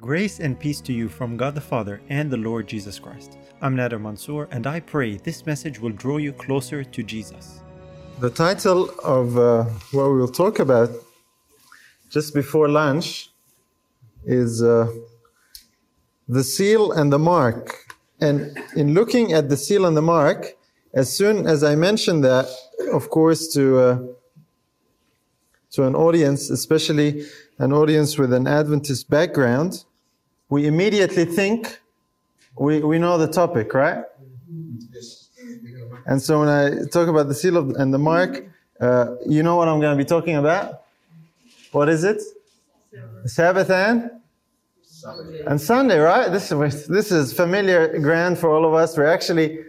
Grace and peace to you from God the Father and the Lord Jesus Christ. I'm Nader Mansour, and I pray this message will draw you closer to Jesus. The title of uh, what we will talk about just before lunch is uh, The Seal and the Mark. And in looking at the seal and the mark, as soon as I mentioned that, of course, to, uh, to an audience, especially an audience with an Adventist background, we immediately think we, we know the topic, right? And so when I talk about the seal of, and the mark, uh, you know what I'm going to be talking about? What is it? Sabbath and? And Sunday, right? This is, this is familiar ground for all of us. We're actually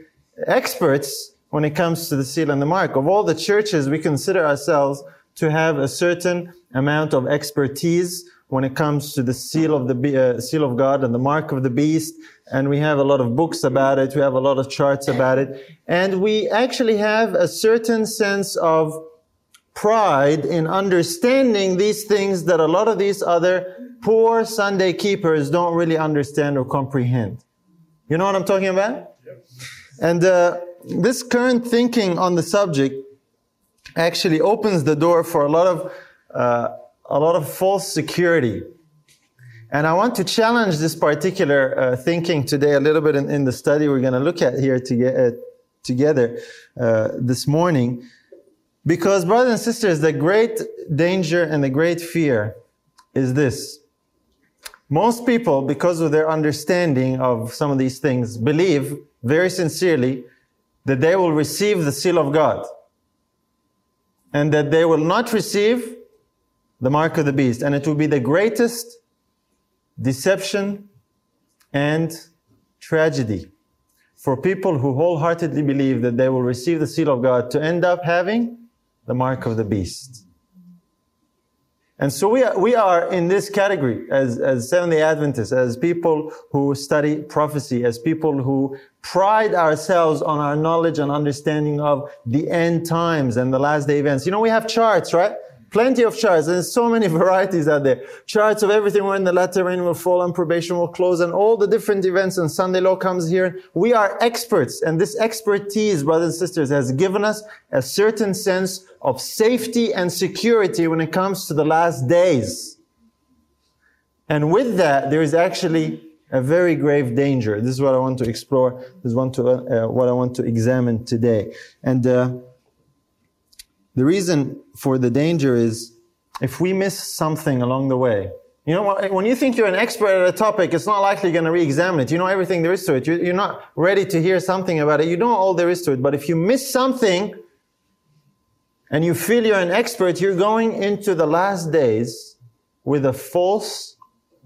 experts when it comes to the seal and the mark. Of all the churches, we consider ourselves to have a certain amount of expertise when it comes to the seal of the uh, seal of God and the mark of the beast. And we have a lot of books about it. We have a lot of charts about it. And we actually have a certain sense of pride in understanding these things that a lot of these other poor Sunday keepers don't really understand or comprehend. You know what I'm talking about? And uh, this current thinking on the subject actually opens the door for a lot of uh, a lot of false security. And I want to challenge this particular uh, thinking today a little bit in, in the study we're going to look at here to get, uh, together uh, this morning. Because, brothers and sisters, the great danger and the great fear is this. Most people, because of their understanding of some of these things, believe very sincerely that they will receive the seal of God and that they will not receive the mark of the beast. And it will be the greatest deception and tragedy for people who wholeheartedly believe that they will receive the seal of God to end up having the mark of the beast. And so we are, we are in this category as, as Seventh-day Adventists, as people who study prophecy, as people who pride ourselves on our knowledge and understanding of the end times and the last day events. You know, we have charts, right? Plenty of charts. and so many varieties out there. Charts of everything when the latter rain will fall and probation will close and all the different events and Sunday law comes here. We are experts and this expertise, brothers and sisters, has given us a certain sense of safety and security when it comes to the last days. And with that, there is actually a very grave danger. This is what I want to explore. This is what, to, uh, what I want to examine today. And, uh, the reason for the danger is if we miss something along the way. You know, when you think you're an expert at a topic, it's not likely you're going to re-examine it. You know everything there is to it. You're not ready to hear something about it. You know all there is to it. But if you miss something and you feel you're an expert, you're going into the last days with a false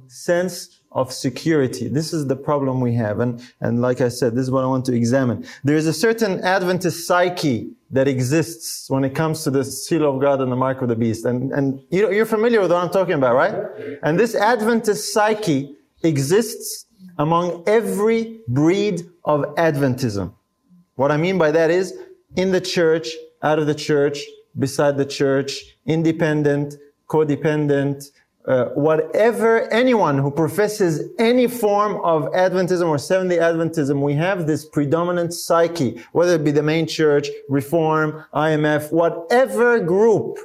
sense of security. This is the problem we have. And, and like I said, this is what I want to examine. There is a certain Adventist psyche that exists when it comes to the seal of God and the mark of the beast. And, and you, you're familiar with what I'm talking about, right? And this Adventist psyche exists among every breed of Adventism. What I mean by that is in the church, out of the church, beside the church, independent, codependent, uh, whatever anyone who professes any form of Adventism or Seventh-day Adventism, we have this predominant psyche, whether it be the main church, Reform, IMF, whatever group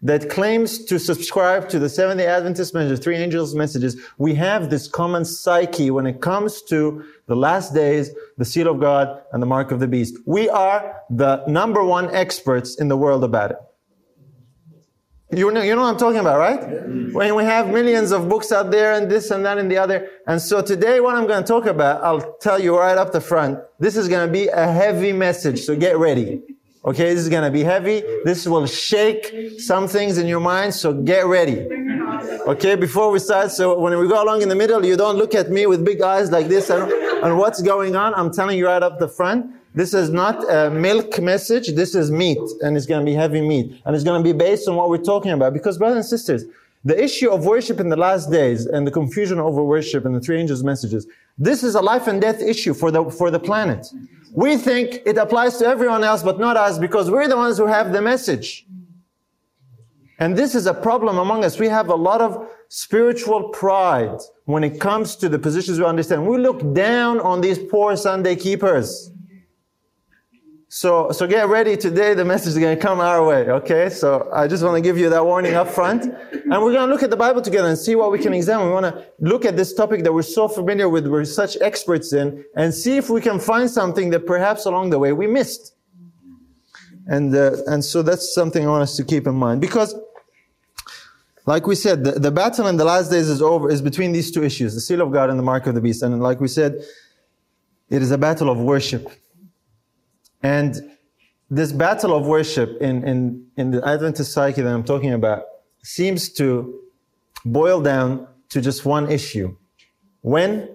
that claims to subscribe to the Seventh-day Adventist message, three angels messages, we have this common psyche when it comes to the last days, the seal of God, and the mark of the beast. We are the number one experts in the world about it. You know, you know what I'm talking about, right? When we have millions of books out there and this and that and the other. And so today what I'm going to talk about, I'll tell you right up the front. This is going to be a heavy message, so get ready. Okay, this is going to be heavy. This will shake some things in your mind, so get ready. Okay, before we start, so when we go along in the middle, you don't look at me with big eyes like this and, and what's going on. I'm telling you right up the front. This is not a milk message. This is meat, and it's going to be heavy meat, and it's going to be based on what we're talking about. Because, brothers and sisters, the issue of worship in the last days and the confusion over worship and the three angels' messages, this is a life and death issue for the for the planet. We think it applies to everyone else, but not us, because we're the ones who have the message. And this is a problem among us. We have a lot of spiritual pride when it comes to the positions we understand. We look down on these poor Sunday keepers. So, so get ready today. The message is going to come our way. Okay. So I just want to give you that warning up front. And we're going to look at the Bible together and see what we can examine. We want to look at this topic that we're so familiar with, we're such experts in, and see if we can find something that perhaps along the way we missed. And, uh, and so that's something I want us to keep in mind because like we said, the, the battle in the last days is over, is between these two issues, the seal of God and the mark of the beast. And like we said, it is a battle of worship. And this battle of worship in, in, in the Adventist psyche that I'm talking about seems to boil down to just one issue. When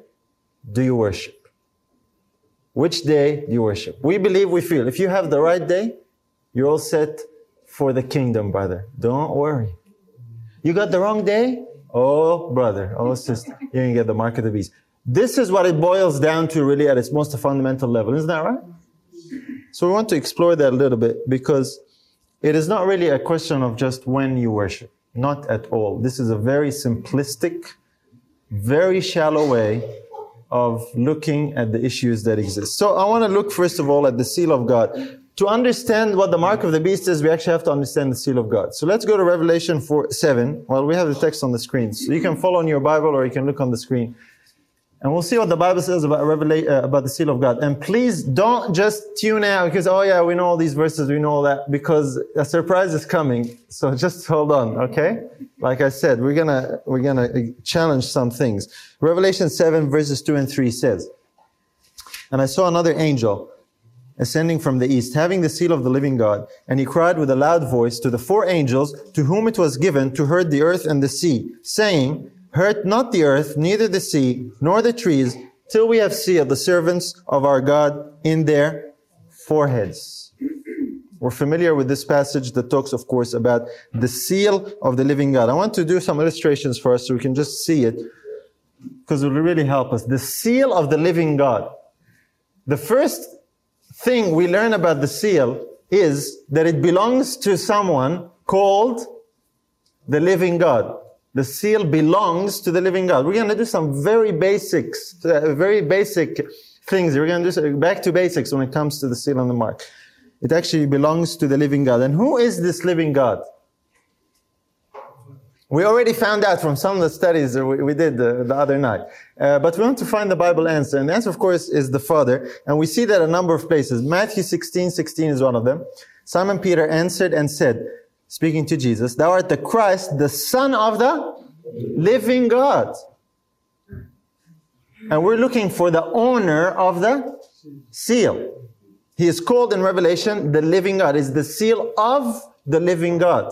do you worship? Which day do you worship? We believe, we feel. If you have the right day, you're all set for the kingdom, brother. Don't worry. You got the wrong day? Oh, brother, oh, sister, you didn't get the mark of the beast. This is what it boils down to really at its most fundamental level. Isn't that right? So we want to explore that a little bit because it is not really a question of just when you worship. Not at all. This is a very simplistic, very shallow way of looking at the issues that exist. So I want to look first of all at the seal of God. To understand what the mark of the beast is, we actually have to understand the seal of God. So let's go to Revelation 4, 7. Well, we have the text on the screen. So you can follow in your Bible or you can look on the screen. And we'll see what the Bible says about revelation, uh, about the seal of God. And please don't just tune out because, oh yeah, we know all these verses, we know all that, because a surprise is coming. So just hold on, okay? Like I said, we're gonna, we're gonna challenge some things. Revelation 7 verses 2 and 3 says, And I saw another angel ascending from the east, having the seal of the living God. And he cried with a loud voice to the four angels to whom it was given to hurt the earth and the sea, saying, Hurt not the earth, neither the sea, nor the trees, till we have sealed the servants of our God in their foreheads. We're familiar with this passage that talks, of course, about the seal of the living God. I want to do some illustrations for us so we can just see it because it will really help us. The seal of the living God. The first thing we learn about the seal is that it belongs to someone called the living God. The seal belongs to the living God. We're going to do some very basics, uh, very basic things. We're going to do back to basics when it comes to the seal and the mark. It actually belongs to the living God. And who is this living God? We already found out from some of the studies that we, we did the, the, other night. Uh, but we want to find the Bible answer. And the answer, of course, is the Father. And we see that a number of places. Matthew 16, 16 is one of them. Simon Peter answered and said, speaking to Jesus, Thou art the Christ, the Son of the living God. And we're looking for the owner of the seal. He is called in Revelation the living God. Is the seal of the living God.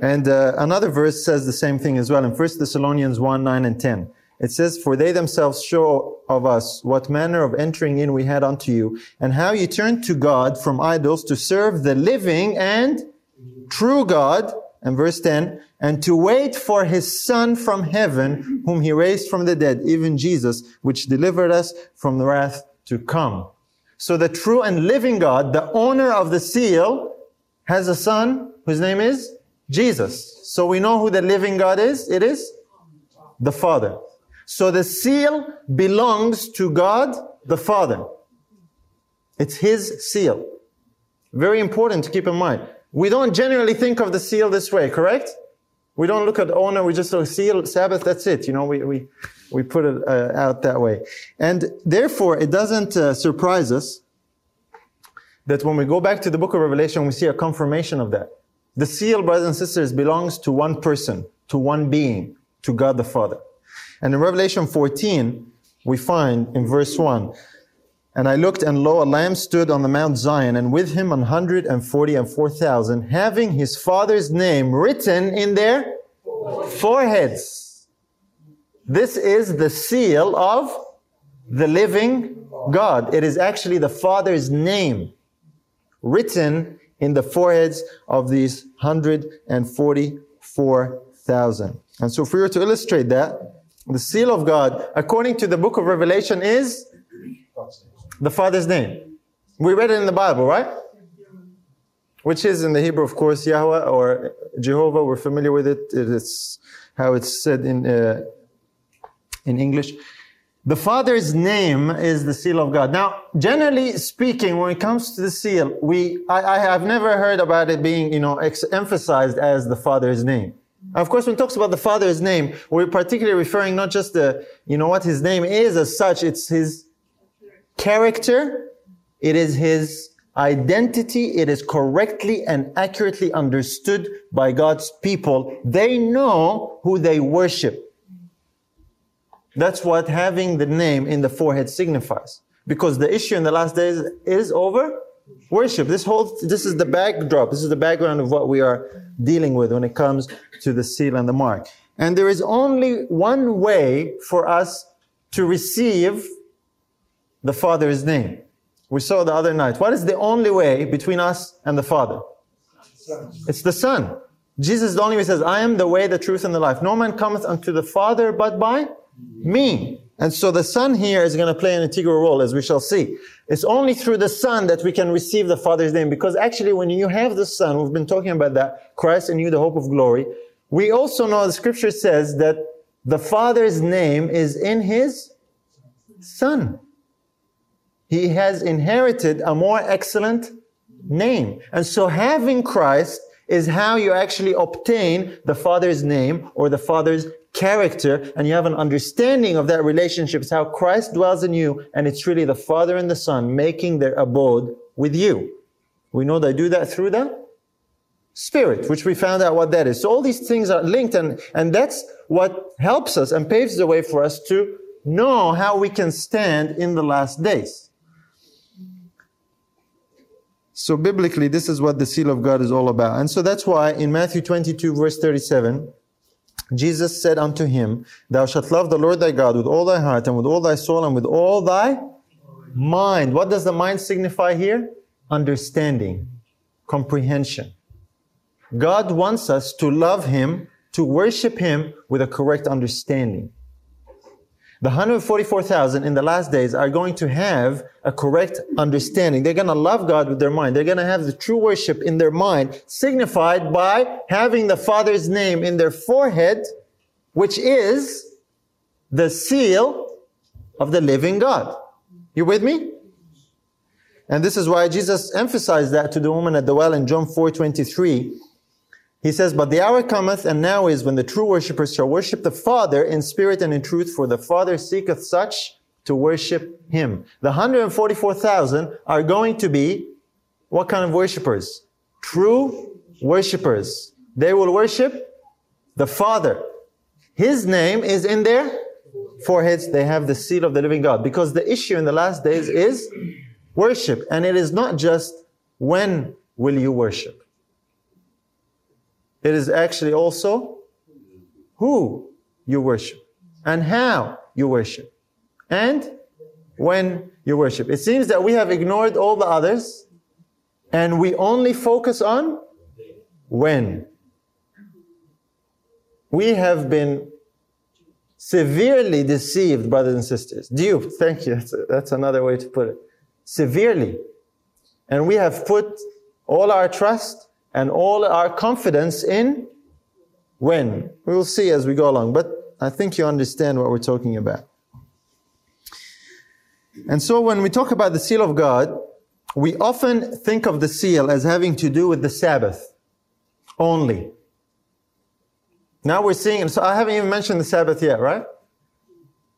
And uh, another verse says the same thing as well in 1 Thessalonians 1 9 and 10. It says, For they themselves show of us what manner of entering in we had unto you, and how you turned to God from idols to serve the living and true God. And verse 10, and to wait for his Son from heaven, whom he raised from the dead, even Jesus, which delivered us from the wrath to come. So the true and living God, the owner of the seal, has a son whose name is Jesus. So we know who the living God is. It is the Father. So the seal belongs to God the Father. It's His seal. Very important to keep in mind. We don't generally think of the seal this way, correct? We don't look at owner, we just look seal, Sabbath, that's it. You know, we, we, we put it uh, out that way. And therefore, it doesn't uh, surprise us that when we go back to the book of Revelation, we see a confirmation of that. The seal, brothers and sisters, belongs to one person, to one being, to God the Father. And in Revelation 14, we find in verse 1, and I looked, and lo, a lamb stood on the Mount Zion, and with him 140 and 4,000, having his father's name written in their foreheads. This is the seal of the living God. It is actually the Father's name written in the foreheads of these 144,000. And so, if we were to illustrate that, the seal of God, according to the book of Revelation, is the Father's name. We read it in the Bible, right? which is in the Hebrew, of course, Yahweh or Jehovah. We're familiar with it. It's how it's said in, uh, in English. The Father's name is the seal of God. Now, generally speaking, when it comes to the seal, we, I, I have never heard about it being, you know, ex- emphasized as the Father's name. Of course, when it talks about the Father's name, we're particularly referring not just the, you know, what his name is as such, it's his character, it is his identity, it is correctly and accurately understood by God's people. They know who they worship. That's what having the name in the forehead signifies. Because the issue in the last days is over worship. This whole, this is the backdrop. This is the background of what we are dealing with when it comes to the seal and the mark. And there is only one way for us to receive the Father's name. We saw the other night. What is the only way between us and the Father? It's the Son. Jesus the only way says, I am the way, the truth, and the life. No man cometh unto the Father but by me. And so the Son here is going to play an integral role, as we shall see. It's only through the Son that we can receive the Father's name, because actually when you have the Son, we've been talking about that, Christ in you, the hope of glory, we also know the scripture says that the Father's name is in His Son. He has inherited a more excellent name. And so having Christ is how you actually obtain the Father's name or the Father's character and you have an understanding of that relationship. It's how Christ dwells in you and it's really the Father and the Son making their abode with you. We know they do that through the Spirit, which we found out what that is. So all these things are linked and, and that's what helps us and paves the way for us to know how we can stand in the last days. So biblically, this is what the seal of God is all about. And so that's why in Matthew 22 verse 37, Jesus said unto him, Thou shalt love the Lord thy God with all thy heart and with all thy soul and with all thy mind. What does the mind signify here? Understanding, comprehension. God wants us to love Him, to worship Him with a correct understanding. The 144,000 in the last days are going to have a correct understanding. They're going to love God with their mind. They're going to have the true worship in their mind, signified by having the Father's name in their forehead, which is the seal of the living God. You with me? And this is why Jesus emphasized that to the woman at the well in John 4:23 he says, But the hour cometh, and now is, when the true worshippers shall worship the Father in spirit and in truth, for the Father seeketh such to worship him. The 144,000 are going to be what kind of worshippers? True worshippers. They will worship the Father. His name is in their foreheads. They have the seal of the living God. Because the issue in the last days is worship. And it is not just when will you worship. It is actually also who you worship and how you worship and when you worship. It seems that we have ignored all the others and we only focus on when. We have been severely deceived, brothers and sisters. Duped, thank you. That's, that's another way to put it. Severely. And we have put all our trust and all our confidence in when. We will see as we go along, but I think you understand what we're talking about. And so when we talk about the seal of God, we often think of the seal as having to do with the Sabbath only. Now we're seeing, so I haven't even mentioned the Sabbath yet, right?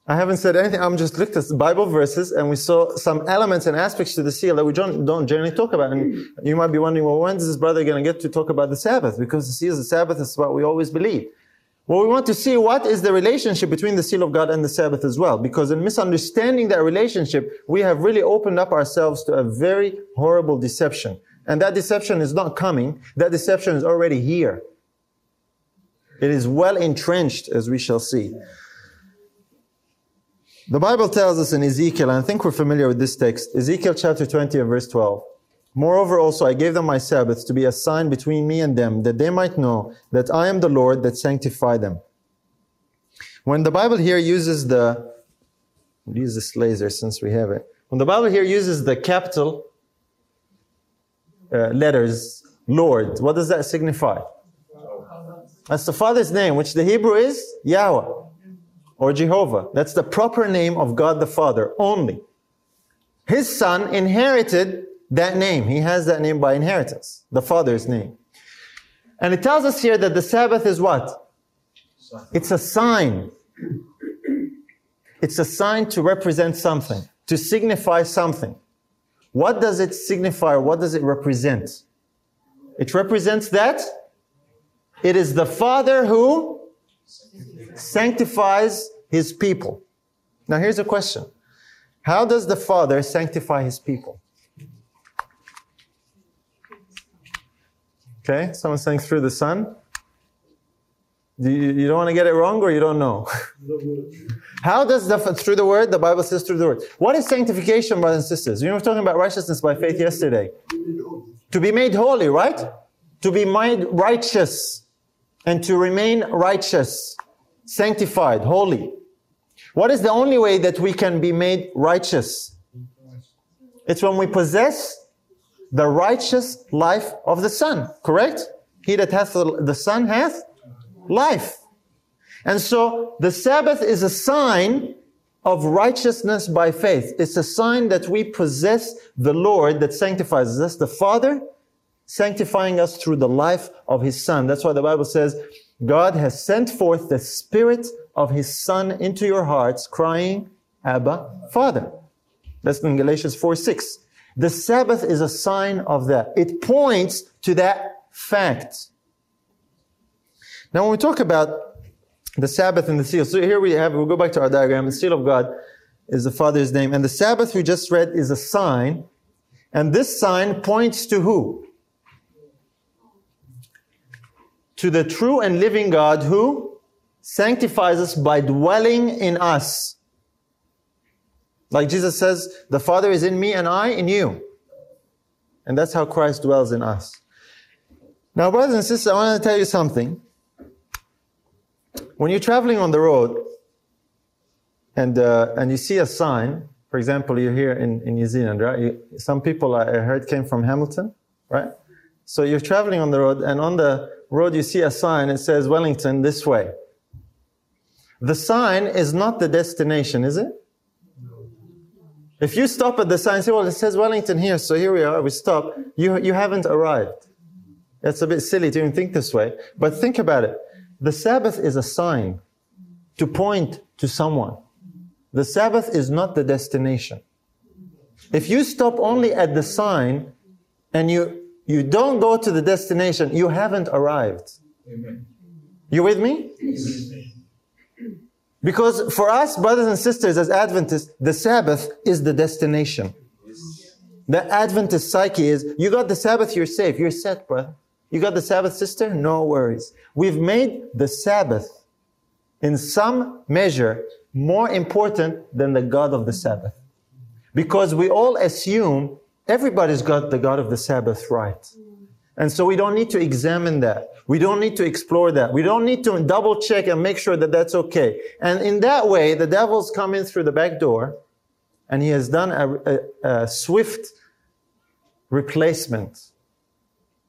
I haven't said anything. I'm just looked at the Bible verses and we saw some elements and aspects to the seal that we don't, don't generally talk about. And you might be wondering, well, when is this brother going to get to talk about the Sabbath? Because the seal of the Sabbath is what we always believe. Well, we want to see what is the relationship between the seal of God and the Sabbath as well. Because in misunderstanding that relationship, we have really opened up ourselves to a very horrible deception. And that deception is not coming. That deception is already here. It is well entrenched, as we shall see. The Bible tells us in Ezekiel, and I think we're familiar with this text, Ezekiel chapter 20 and verse 12. Moreover, also I gave them my Sabbaths to be a sign between me and them, that they might know that I am the Lord that sanctify them. When the Bible here uses the, we'll use this laser since we have it. When the Bible here uses the capital uh, letters Lord. What does that signify? That's the Father's name, which the Hebrew is Yahweh or Jehovah. That's the proper name of God the Father only. His Son inherited that name. He has that name by inheritance, the Father's name. And it tells us here that the Sabbath is what? It's a sign. It's a sign to represent something, to signify something. What does it signify? What does it represent? It represents that it is the Father who sanctifies his people. Now here's a question. How does the Father sanctify his people? Okay, someone saying through the Son. You, you don't want to get it wrong or you don't know? How does the, through the word, the Bible says through the word. What is sanctification, brothers and sisters? You know, we were talking about righteousness by faith yesterday. To be made holy, right? To be made righteous and to remain righteous, sanctified, holy. What is the only way that we can be made righteous? It's when we possess the righteous life of the Son, correct? He that hath the Son hath life. And so the Sabbath is a sign of righteousness by faith. It's a sign that we possess the Lord that sanctifies us, the Father sanctifying us through the life of His Son. That's why the Bible says, God has sent forth the Spirit of His Son into your hearts, crying, Abba, Father. That's in Galatians 4 6. The Sabbath is a sign of that. It points to that fact. Now, when we talk about the Sabbath and the seal, so here we have, we'll go back to our diagram. The seal of God is the Father's name. And the Sabbath we just read is a sign. And this sign points to who? To the true and living God who sanctifies us by dwelling in us. Like Jesus says, the Father is in me and I in you. And that's how Christ dwells in us. Now, brothers and sisters, I want to tell you something. When you're traveling on the road and, uh, and you see a sign, for example, you're here in, in New Zealand, right? You, some people I heard came from Hamilton, right? So you're traveling on the road and on the road you see a sign, it says Wellington this way. The sign is not the destination, is it? If you stop at the sign and say, well, it says Wellington here, so here we are, we stop, you, you haven't arrived. It's a bit silly to even think this way, but think about it. The Sabbath is a sign to point to someone. The Sabbath is not the destination. If you stop only at the sign and you, you don't go to the destination, you haven't arrived. Amen. You with me? Because for us, brothers and sisters, as Adventists, the Sabbath is the destination. The Adventist psyche is, you got the Sabbath, you're safe, you're set, brother. You got the Sabbath, sister? No worries. We've made the Sabbath, in some measure, more important than the God of the Sabbath. Because we all assume everybody's got the God of the Sabbath right. And so we don't need to examine that. We don't need to explore that. We don't need to double check and make sure that that's okay. And in that way, the devil's come in through the back door and he has done a, a, a swift replacement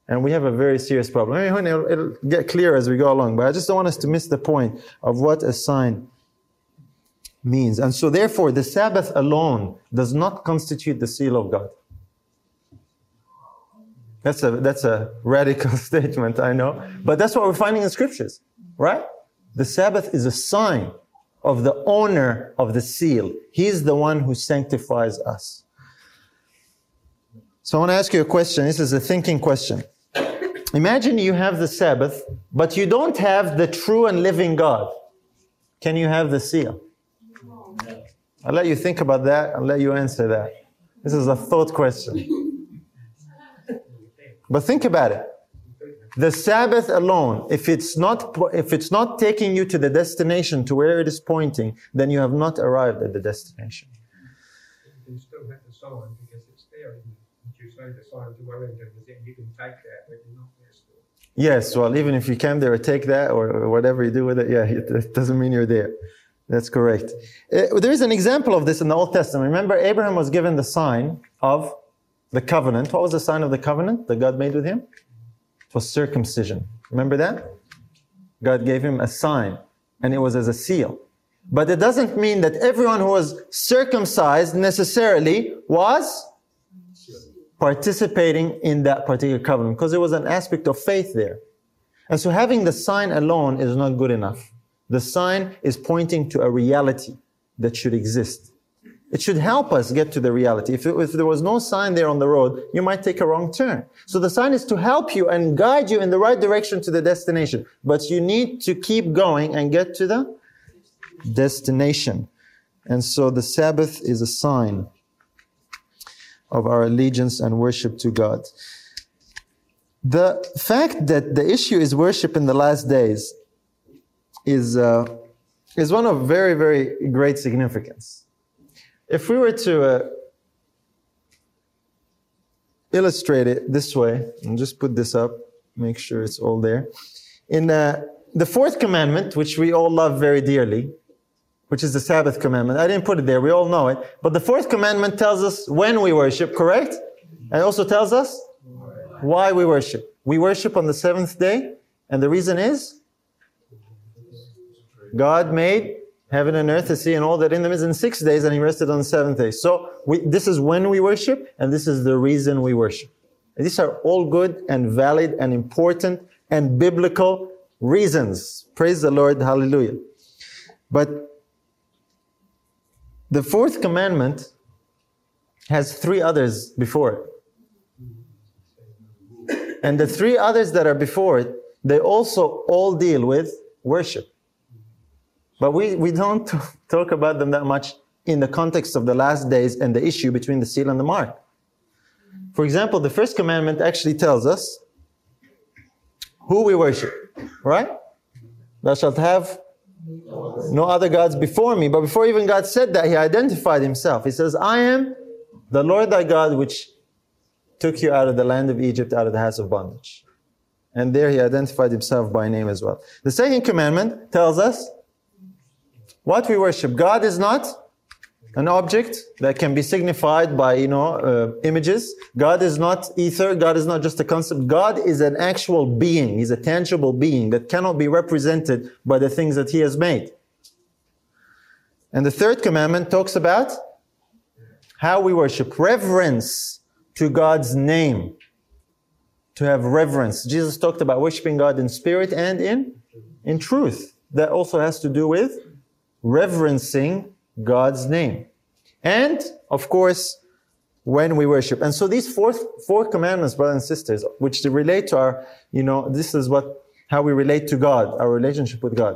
and we have a very serious problem. I mean, it'll, it'll, get clear as we go along, but I just don't want us to miss the point of what a sign means. And so, therefore, the Sabbath alone does not constitute the seal of God. That's a, that's a radical statement, I know. But that's what we're finding in scriptures, right? The Sabbath is a sign of the owner of the seal. He's the one who sanctifies us. So I want to ask you a question. This is a thinking question. Imagine you have the Sabbath, but you don't have the true and living God. Can you have the seal? I'll let you think about that. I'll let you answer that. This is a thought question. But think about it. The Sabbath alone, if it's not if it's not taking you to the destination to where it is pointing, then you have not arrived at the destination. You still have the sign because it's there. You say the sign to Wellington, you can take that, but you're not Yes, well, even if you came there or take that or whatever you do with it, yeah, it doesn't mean you're there. That's correct. Uh, there is an example of this in the Old Testament. Remember, Abraham was given the sign of the covenant. What was the sign of the covenant that God made with him? It was circumcision. Remember that? God gave him a sign, and it was as a seal. But it doesn't mean that everyone who was circumcised necessarily was participating in that particular covenant because there was an aspect of faith there. And so having the sign alone is not good enough. The sign is pointing to a reality that should exist. It should help us get to the reality. If, if there was no sign there on the road, you might take a wrong turn. So the sign is to help you and guide you in the right direction to the destination. But you need to keep going and get to the destination. And so the Sabbath is a sign of our allegiance and worship to God. The fact that the issue is worship in the last days is, uh, is one of very, very great significance. If we were to uh, illustrate it this way, and just put this up, make sure it's all there. In uh, the fourth commandment, which we all love very dearly, which is the Sabbath commandment. I didn't put it there. We all know it. But the fourth commandment tells us when we worship, correct? And also tells us why we worship. We worship on the seventh day. And the reason is God made heaven and earth, the sea, and all that in them is in six days, and He rested on the seventh day. So we, this is when we worship, and this is the reason we worship. And these are all good and valid and important and biblical reasons. Praise the Lord. Hallelujah. But the fourth commandment has three others before it. And the three others that are before it, they also all deal with worship. But we, we don't talk about them that much in the context of the last days and the issue between the seal and the mark. For example, the first commandment actually tells us who we worship, right? Thou shalt have no other gods before me. But before even God said that, He identified Himself. He says, I am the Lord thy God, which took you out of the land of Egypt, out of the house of bondage. And there He identified Himself by name as well. The second commandment tells us what we worship. God is not an object that can be signified by you know uh, images. God is not ether. God is not just a concept. God is an actual being. He's a tangible being that cannot be represented by the things that he has made. And the third commandment talks about how we worship. Reverence to god's name. To have reverence. Jesus talked about worshiping god in spirit and in in truth. That also has to do with reverencing God's name. And, of course, when we worship. And so these four, four commandments, brothers and sisters, which relate to our, you know, this is what, how we relate to God, our relationship with God.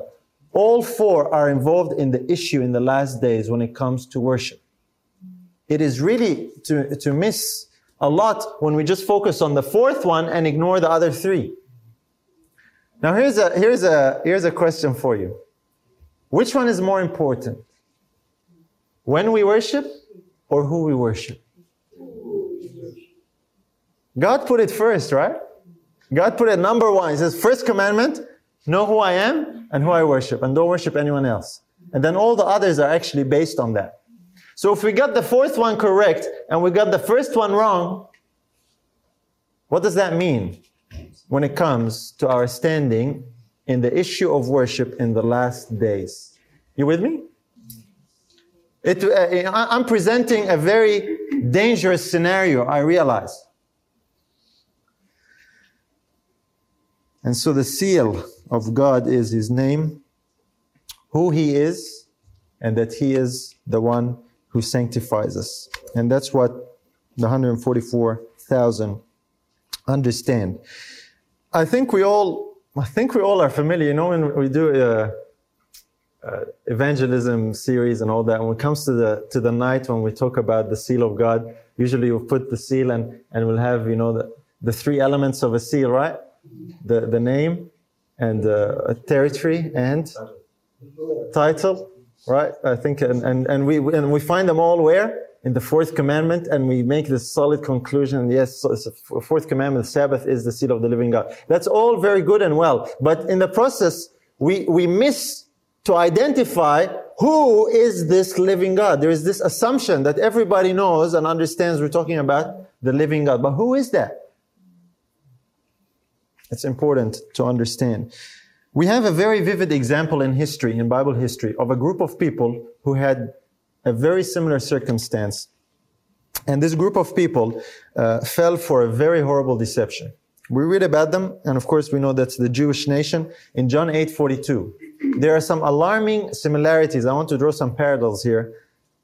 All four are involved in the issue in the last days when it comes to worship. It is really to, to miss a lot when we just focus on the fourth one and ignore the other three. Now here's a, here's a, here's a question for you. Which one is more important? When we worship or who we worship? God put it first, right? God put it number one. He says, first commandment, know who I am and who I worship, and don't worship anyone else. And then all the others are actually based on that. So if we got the fourth one correct and we got the first one wrong, what does that mean when it comes to our standing in the issue of worship in the last days? You with me? It, uh, I'm presenting a very dangerous scenario, I realize. And so the seal of God is His name, who He is, and that He is the one who sanctifies us. And that's what the 144,000 understand. I think we all, I think we all are familiar. You know, when we do uh, uh, evangelism series and all that. When it comes to the to the night when we talk about the seal of God, usually we'll put the seal and and we'll have you know the, the three elements of a seal, right? The the name and uh, a territory and title, right? I think and and and we and we find them all where in the fourth commandment, and we make this solid conclusion. Yes, fourth commandment, Sabbath is the seal of the living God. That's all very good and well, but in the process, we we miss to identify who is this living God. There is this assumption that everybody knows and understands we're talking about the living God. But who is that? It's important to understand. We have a very vivid example in history, in Bible history, of a group of people who had a very similar circumstance. And this group of people uh, fell for a very horrible deception. We read about them, and of course we know that's the Jewish nation in John 8 42. There are some alarming similarities. I want to draw some parallels here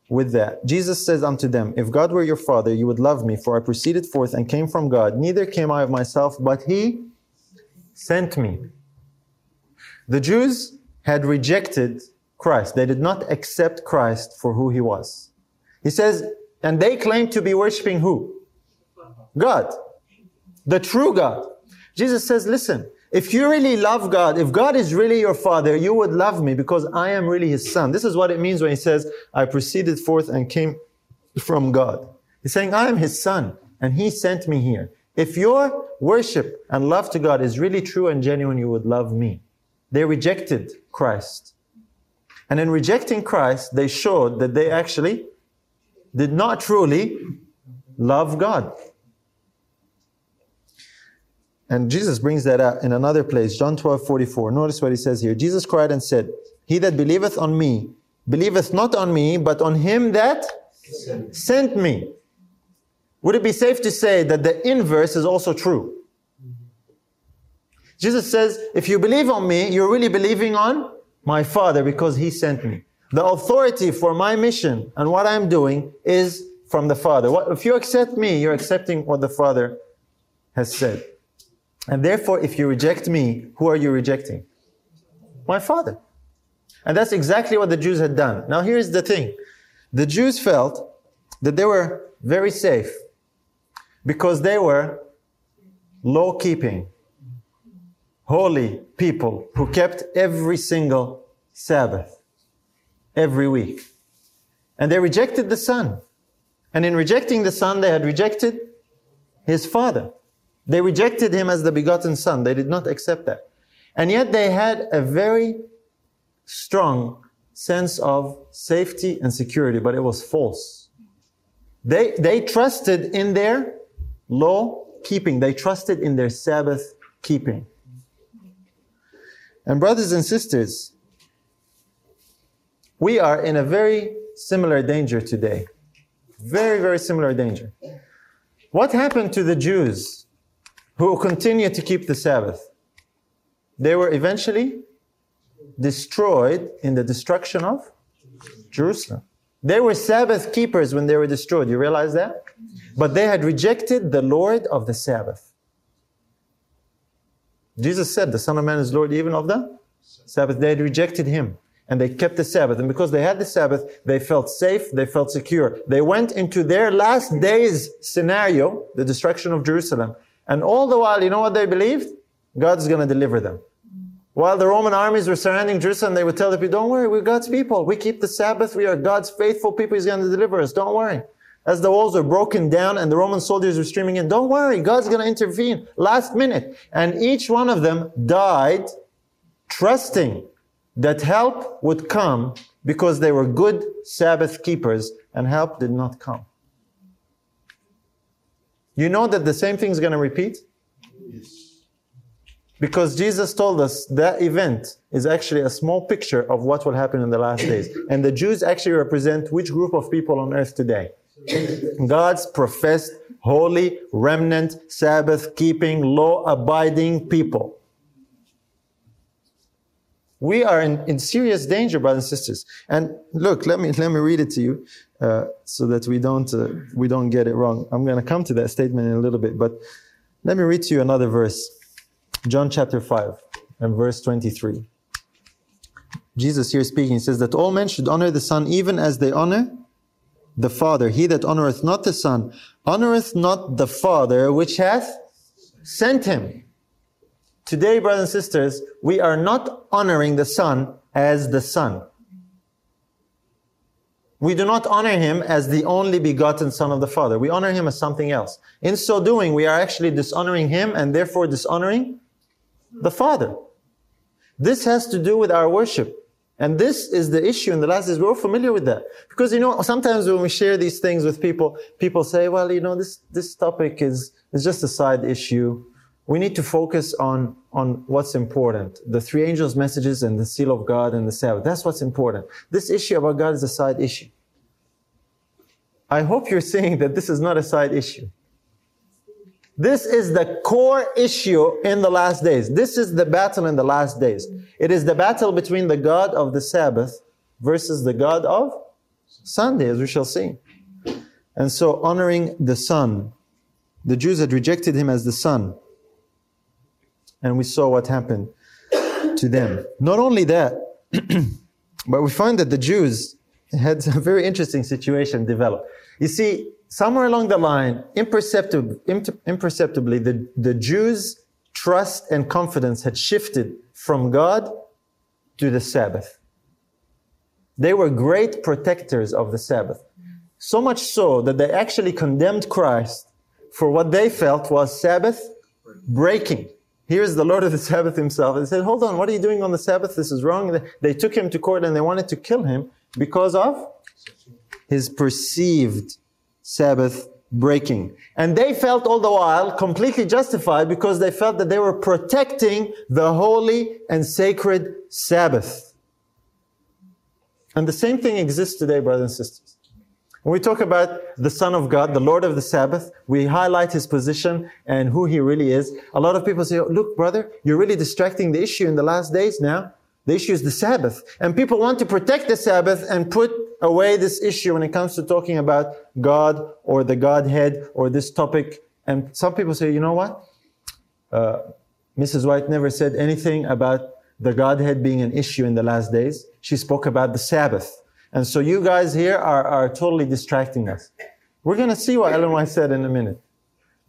with that. Jesus says unto them, If God were your father, you would love me, for I proceeded forth and came from God. Neither came I of myself, but he sent me. The Jews had rejected Christ. They did not accept Christ for who he was. He says, and they claim to be worshiping who? God. The true God. Jesus says, listen, if you really love God, if God is really your father, you would love me because I am really his son. This is what it means when he says, I proceeded forth and came from God. He's saying, I am his son and he sent me here. If your worship and love to God is really true and genuine, you would love me. They rejected Christ. And in rejecting Christ, they showed that they actually did not truly love God. And Jesus brings that out in another place, John 12, 44. Notice what he says here. Jesus cried and said, He that believeth on me, believeth not on me, but on him that sent me. Would it be safe to say that the inverse is also true? Jesus says, if you believe on me, you're really believing on my Father because he sent me. The authority for my mission and what I'm doing is from the Father. What, if you accept me, you're accepting what the Father has said. And therefore, if you reject me, who are you rejecting? My Father. And that's exactly what the Jews had done. Now, here's the thing the Jews felt that they were very safe because they were law keeping, holy people who kept every single Sabbath every week. And they rejected the Son. And in rejecting the Son, they had rejected his Father. They rejected him as the begotten Son. They did not accept that. And yet they had a very strong sense of safety and security, but it was false. They, they trusted in their law keeping. They trusted in their Sabbath keeping. And brothers and sisters, we are in a very similar danger today. Very, very similar danger. What happened to the Jews who continued to keep the Sabbath? They were eventually destroyed in the destruction of Jerusalem. They were Sabbath keepers when they were destroyed. You realize that? But they had rejected the Lord of the Sabbath. Jesus said, The Son of Man is Lord even of the Sabbath. They rejected him and they kept the Sabbath. And because they had the Sabbath, they felt safe, they felt secure. They went into their last days scenario, the destruction of Jerusalem. And all the while, you know what they believed? God's going to deliver them. While the Roman armies were surrounding Jerusalem, they would tell the people, don't worry, we're God's people. We keep the Sabbath. We are God's faithful people. He's going to deliver us. Don't worry. As the walls were broken down and the Roman soldiers were streaming in, don't worry, God's going to intervene last minute. And each one of them died trusting that help would come because they were good Sabbath keepers and help did not come. You know that the same thing is going to repeat? Yes. Because Jesus told us that event is actually a small picture of what will happen in the last days. And the Jews actually represent which group of people on earth today? God's professed, holy, remnant, Sabbath keeping, law abiding people. We are in, in serious danger, brothers and sisters. And look, let me, let me read it to you uh, so that we don't, uh, we don't get it wrong. I'm going to come to that statement in a little bit, but let me read to you another verse. John chapter 5 and verse 23. Jesus here speaking says that all men should honor the Son even as they honor the Father. He that honoreth not the Son honoreth not the Father which hath sent him. Today, brothers and sisters, we are not honoring the Son as the Son. We do not honor him as the only begotten Son of the Father. We honor him as something else. In so doing, we are actually dishonoring him and therefore dishonoring the Father. This has to do with our worship. And this is the issue in the last days. We're all familiar with that. Because, you know, sometimes when we share these things with people, people say, well, you know, this, this topic is, is just a side issue. we need to focus on, on what's important. The three angels' messages and the seal of God and the Sabbath. That's what's important. This issue about God is a side issue. I hope you're seeing that this is not a side issue. This is the core issue in the last days. This is the battle in the last days. It is the battle between the God of the Sabbath versus the God of Sunday, as we shall see. And so, honoring the Son, the Jews had rejected him as the Son. And we saw what happened to them. Not only that, but we find that the Jews had a very interesting situation develop. You see, somewhere along the line, imperceptibly, imperceptibly the, the Jews' trust and confidence had shifted from God to the Sabbath. They were great protectors of the Sabbath. So much so that they actually condemned Christ for what they felt was Sabbath breaking. Here's the Lord of the Sabbath himself. They said, Hold on, what are you doing on the Sabbath? This is wrong. They took him to court and they wanted to kill him because of his perceived Sabbath breaking. And they felt all the while completely justified because they felt that they were protecting the holy and sacred Sabbath. And the same thing exists today, brothers and sisters. When we talk about the Son of God, the Lord of the Sabbath, we highlight his position and who he really is. A lot of people say, oh, look, brother, you're really distracting the issue in the last days now. The issue is the Sabbath. And people want to protect the Sabbath and put away this issue when it comes to talking about God or the Godhead or this topic. And some people say, you know what? Uh, Mrs. White never said anything about the Godhead being an issue in the last days. She spoke about the Sabbath. And so you guys here are, are totally distracting us. We're going to see what Ellen White said in a minute.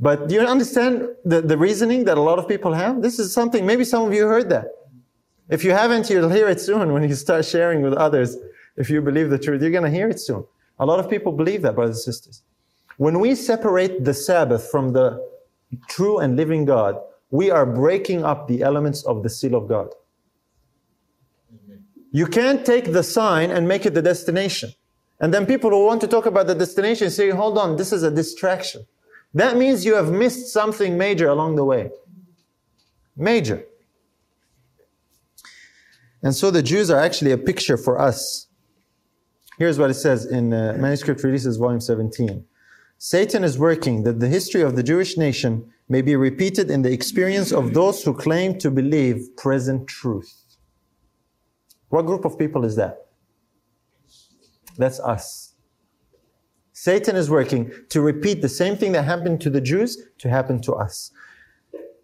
But do you understand the, the reasoning that a lot of people have? This is something, maybe some of you heard that. If you haven't, you'll hear it soon when you start sharing with others. If you believe the truth, you're going to hear it soon. A lot of people believe that, brothers and sisters. When we separate the Sabbath from the true and living God, we are breaking up the elements of the seal of God. You can't take the sign and make it the destination. And then people who want to talk about the destination say, hold on, this is a distraction. That means you have missed something major along the way. Major. And so the Jews are actually a picture for us. Here's what it says in uh, Manuscript Releases, Volume 17. Satan is working that the history of the Jewish nation may be repeated in the experience of those who claim to believe present truth. What group of people is that? That's us. Satan is working to repeat the same thing that happened to the Jews to happen to us.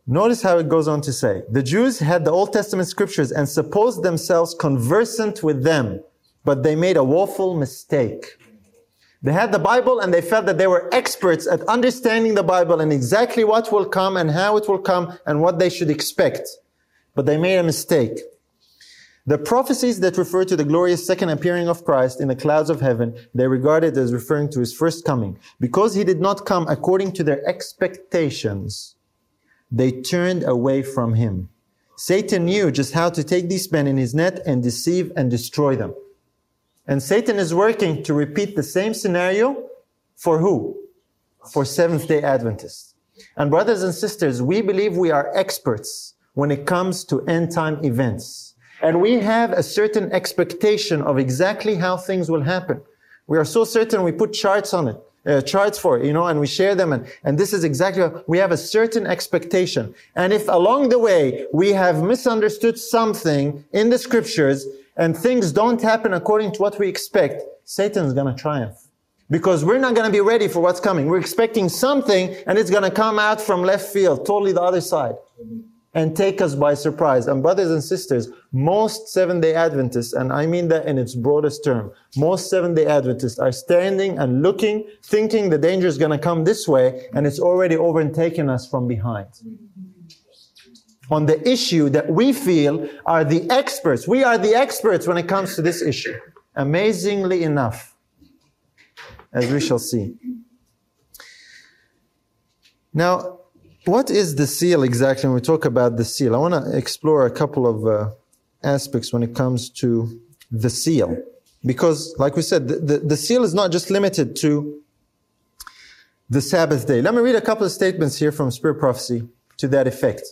Notice how it goes on to say, the Jews had the Old Testament scriptures and supposed themselves conversant with them, but they made a woeful mistake. They had the Bible and they felt that they were experts at understanding the Bible and exactly what will come and how it will come and what they should expect. But they made a mistake. The prophecies that refer to the glorious second appearing of Christ in the clouds of heaven, they regarded as referring to his first coming. Because he did not come according to their expectations, they turned away from him. Satan knew just how to take these men in his net and deceive and destroy them. And Satan is working to repeat the same scenario for who? For Seventh day Adventists. And brothers and sisters, we believe we are experts when it comes to end time events. And we have a certain expectation of exactly how things will happen. We are so certain we put charts on it, uh, charts for you know, and we share them. And, and this is exactly, we have a certain expectation. And if along the way we have misunderstood something in the scriptures and things don't happen according to what we expect, Satan's going to triumph. Because we're not going to be ready for what's coming. We're expecting something and it's going to come out from left field, totally the other side and take us by surprise. And brothers and sisters, most Seventh day Adventists, and I mean that in its broadest term, most Seventh day Adventists are standing and looking, thinking the danger is going to come this way, and it's already overtaken us from behind. On the issue that we feel are the experts. We are the experts when it comes to this issue. Amazingly enough, as we shall see. Now, what is the seal exactly when we talk about the seal? I want to explore a couple of uh, aspects when it comes to the seal. Because, like we said, the, the, the, seal is not just limited to the Sabbath day. Let me read a couple of statements here from Spirit Prophecy to that effect.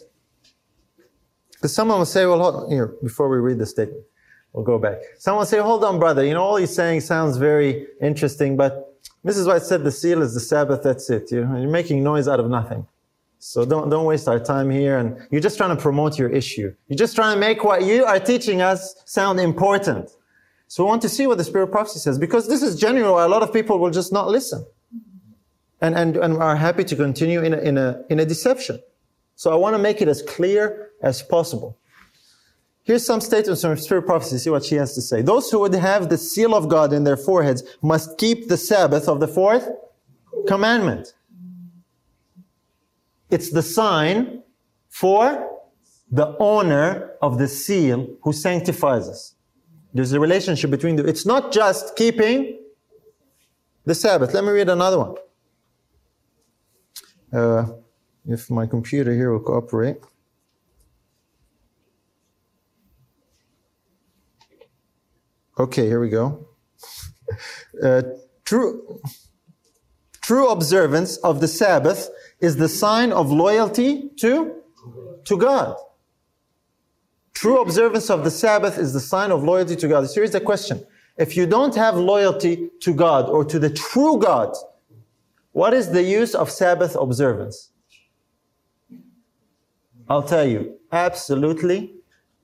Because someone will say, well, hold, here, before we read the statement, we'll go back. Someone will say, hold on, brother, you know, all he's saying sounds very interesting, but why I said the seal is the Sabbath, that's it. You're, you're making noise out of nothing. So don't, don't waste our time here. And you're just trying to promote your issue. You're just trying to make what you are teaching us sound important. So we want to see what the Spirit of Prophecy says, because this is generally why a lot of people will just not listen. And, and, and are happy to continue in a, in a, in a deception. So I want to make it as clear as possible. Here's some statements from Spirit Prophecy. See what she has to say. Those who would have the seal of God in their foreheads must keep the Sabbath of the fourth commandment. It's the sign for the owner of the seal who sanctifies us. There's a relationship between the, it's not just keeping the Sabbath. Let me read another one. Uh, if my computer here will cooperate. Okay, here we go. Uh, true, true observance of the Sabbath is the sign of loyalty to, to God. True observance of the Sabbath is the sign of loyalty to God. Here's the question. If you don't have loyalty to God or to the true God, what is the use of Sabbath observance? I'll tell you, absolutely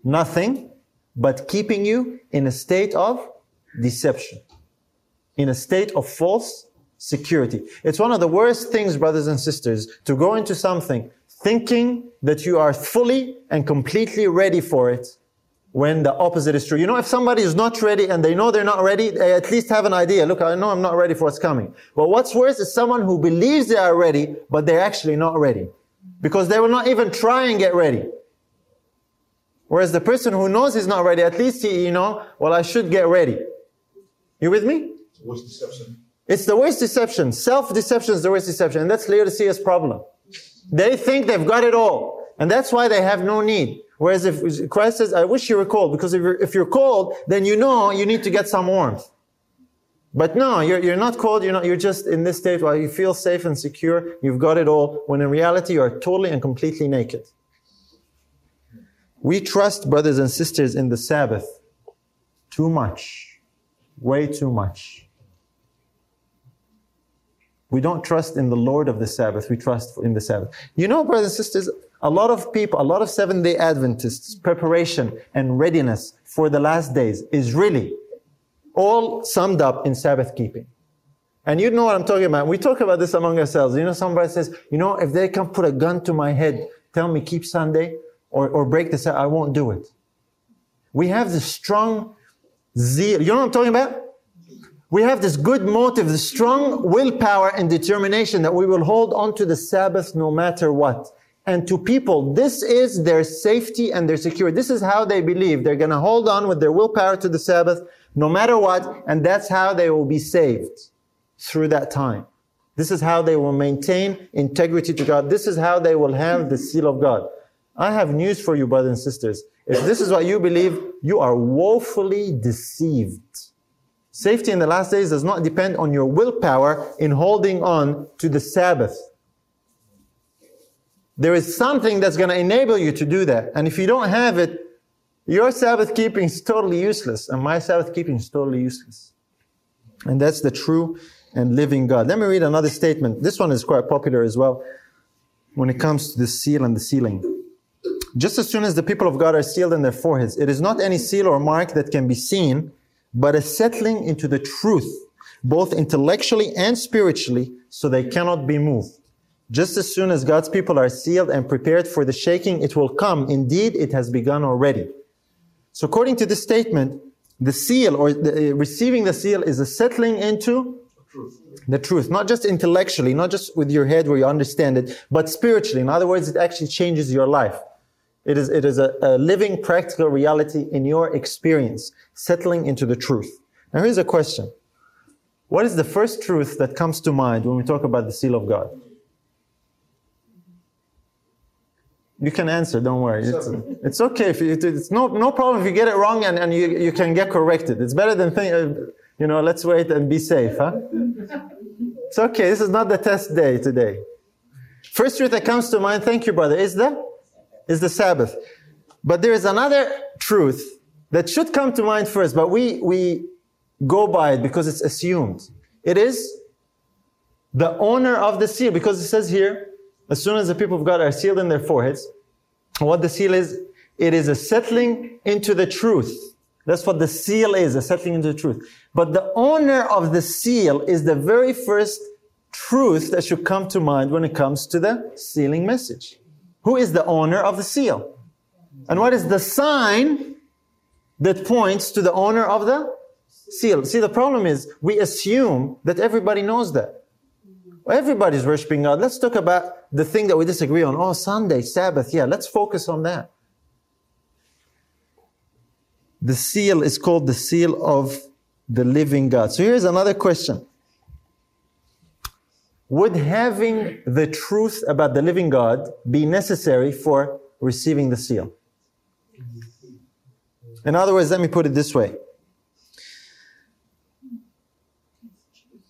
nothing but keeping you in a state of deception, in a state of false security. It's one of the worst things, brothers and sisters, to go into something thinking that you are fully and completely ready for it when the opposite is true. You know, if somebody is not ready and they know they're not ready, they at least have an idea. Look, I know I'm not ready for what's coming. But what's worse is someone who believes they are ready, but they're actually not ready. Because they will not even try and get ready. Whereas the person who knows he's not ready, at least he, you know, well, I should get ready. You with me? What's deception? It's the worst deception. Self-deception is the worst deception. And that's Laodicea's problem. They think they've got it all. And that's why they have no need. Whereas if Christ says, I wish you were cold, because if you're, if you're cold, then you know you need to get some warmth. But no, you're, you're not cold, you're not, you're just in this state where you feel safe and secure, you've got it all, when in reality you are totally and completely naked. We trust brothers and sisters in the Sabbath too much. Way too much. We don't trust in the Lord of the Sabbath, we trust in the Sabbath. You know, brothers and sisters, a lot of people, a lot of Seventh day Adventists, preparation and readiness for the last days is really all summed up in Sabbath keeping. And you know what I'm talking about. We talk about this among ourselves. You know, somebody says, you know, if they can put a gun to my head, tell me keep Sunday or, or break the Sabbath, I won't do it. We have this strong zeal. You know what I'm talking about? We have this good motive, this strong willpower and determination that we will hold on to the Sabbath no matter what. And to people, this is their safety and their security. This is how they believe. They're going to hold on with their willpower to the Sabbath no matter what. And that's how they will be saved through that time. This is how they will maintain integrity to God. This is how they will have the seal of God. I have news for you, brothers and sisters. If this is what you believe, you are woefully deceived. Safety in the last days does not depend on your willpower in holding on to the Sabbath. There is something that's going to enable you to do that. And if you don't have it, your Sabbath keeping is totally useless, and my Sabbath keeping is totally useless. And that's the true and living God. Let me read another statement. This one is quite popular as well when it comes to the seal and the sealing. Just as soon as the people of God are sealed in their foreheads, it is not any seal or mark that can be seen, but a settling into the truth, both intellectually and spiritually, so they cannot be moved. Just as soon as God's people are sealed and prepared for the shaking, it will come. Indeed, it has begun already. So according to this statement, the seal or the, uh, receiving the seal is a settling into Truth. the truth, not just intellectually, not just with your head where you understand it, but spiritually. In other words, it actually changes your life. It is, it is a, a living practical reality in your experience, settling into the truth. Now here's a question. What is the first truth that comes to mind when we talk about the seal of God? You can answer, don't worry. It's, it's okay. If you, it's no, no problem if you get it wrong and, and you, you can get corrected. It's better than think, uh, you know, let's wait and be safe, huh? It's okay. This is not the test day today. First truth that comes to mind, thank you, brother, is the is the Sabbath. But there is another truth that should come to mind first, but we we go by it because it's assumed. It is the owner of the seal, because it says here, as soon as the people of God are sealed in their foreheads, what the seal is, it is a settling into the truth. That's what the seal is, a settling into the truth. But the owner of the seal is the very first truth that should come to mind when it comes to the sealing message. Who is the owner of the seal? And what is the sign that points to the owner of the seal? See, the problem is we assume that everybody knows that. Everybody's worshiping God. Let's talk about the thing that we disagree on. Oh, Sunday, Sabbath. Yeah, let's focus on that. The seal is called the seal of the living God. So here's another question. Would having the truth about the living God be necessary for receiving the seal? In other words, let me put it this way.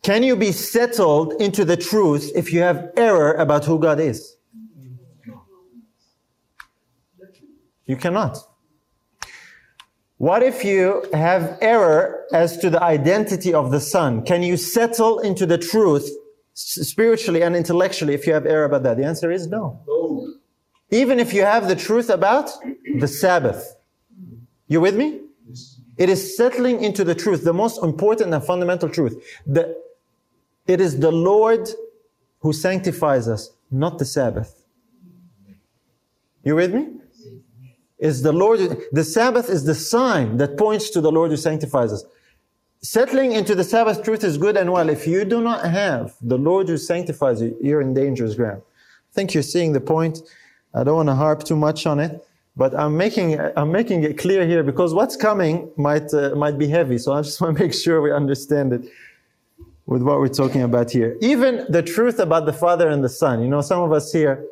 Can you be settled into the truth if you have error about who God is? You cannot. What if you have error as to the identity of the Son? Can you settle into the truth spiritually and intellectually if you have error about that? The answer is no. Even if you have the truth about the Sabbath. You with me? It is settling into the truth, the most important and fundamental truth. The, it is the Lord who sanctifies us, not the Sabbath. You with me? Is the Lord, the Sabbath is the sign that points to the Lord who sanctifies us. Settling into the Sabbath truth is good and well. If you do not have the Lord who sanctifies you, you're in dangerous ground. I think you're seeing the point. I don't want to harp too much on it, but I'm making I'm making it clear here because what's coming might uh, might be heavy. So I just want to make sure we understand it with what we're talking about here. Even the truth about the Father and the Son. You know, some of us here,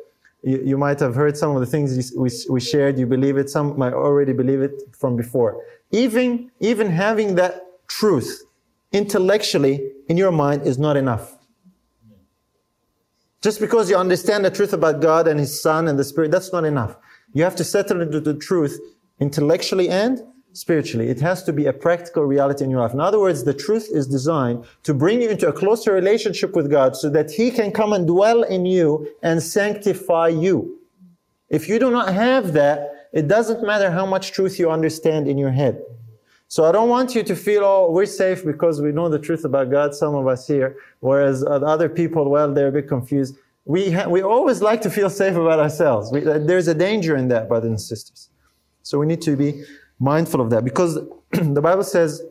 you, you might have heard some of the things we, we shared. You believe it. Some might already believe it from before. Even even having that truth intellectually in your mind is not enough. Just because you understand the truth about God and His Son and the Spirit, that's not enough. You have to settle into the truth intellectually and spiritually. It has to be a practical reality in your life. In other words, the truth is designed to bring you into a closer relationship with God so that He can come and dwell in you and sanctify you. If you do not have that, it doesn't matter how much truth you understand in your head. So I don't want you to feel, oh, we're safe because we know the truth about God, some of us here, whereas other people, well, they're a bit confused. We, ha- we always like to feel safe about ourselves. We, uh, there's a danger in that, brothers and sisters. So we need to be mindful of that because the Bible says,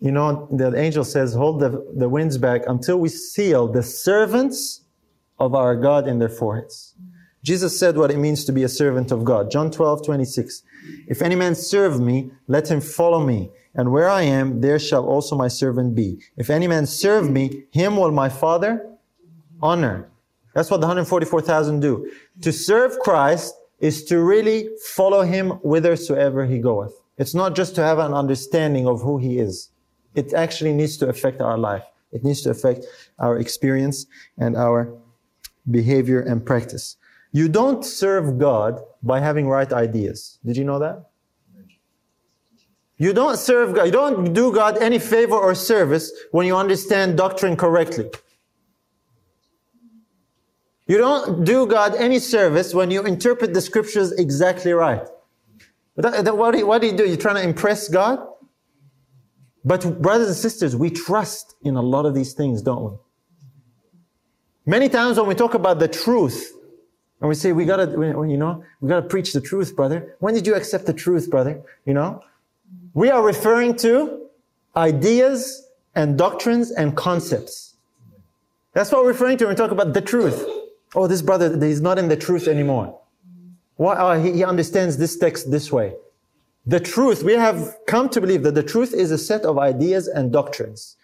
you know, the angel says, hold the, the winds back until we seal the servants of our God in their foreheads. Jesus said what it means to be a servant of God. John 12, 26. If any man serve me, let him follow me. And where I am, there shall also my servant be. If any man serve me, him will my Father honor. That's what the 144,000 do. To serve Christ is to really follow him whithersoever he goeth. It's not just to have an understanding of who he is. It actually needs to affect our life. It needs to affect our experience and our behavior and practice. You don't serve God by having right ideas. Did you know that? You don't serve God, you don't do God any favor or service when you understand doctrine correctly. You don't do God any service when you interpret the scriptures exactly right. What do you do? You're trying to impress God? But brothers and sisters, we trust in a lot of these things, don't we? Many times when we talk about the truth, and we say, we gotta, you know, we gotta preach the truth, brother. When did you accept the truth, brother? You know? We are referring to ideas and doctrines and concepts. That's what we're referring to when we talk about the truth. Oh, this brother, he's not in the truth anymore. Why? Oh, he, he understands this text this way. The truth, we have come to believe that the truth is a set of ideas and doctrines.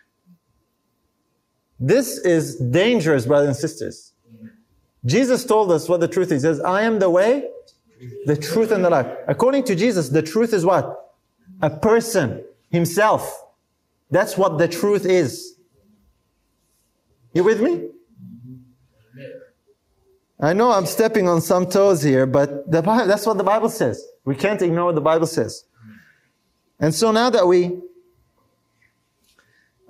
This is dangerous, brothers and sisters. Jesus told us what the truth is. He says, I am the way, the truth, and the life. According to Jesus, the truth is what? A person, himself. That's what the truth is. You with me? I know I'm stepping on some toes here, but the Bible, that's what the Bible says. We can't ignore what the Bible says. And so now that we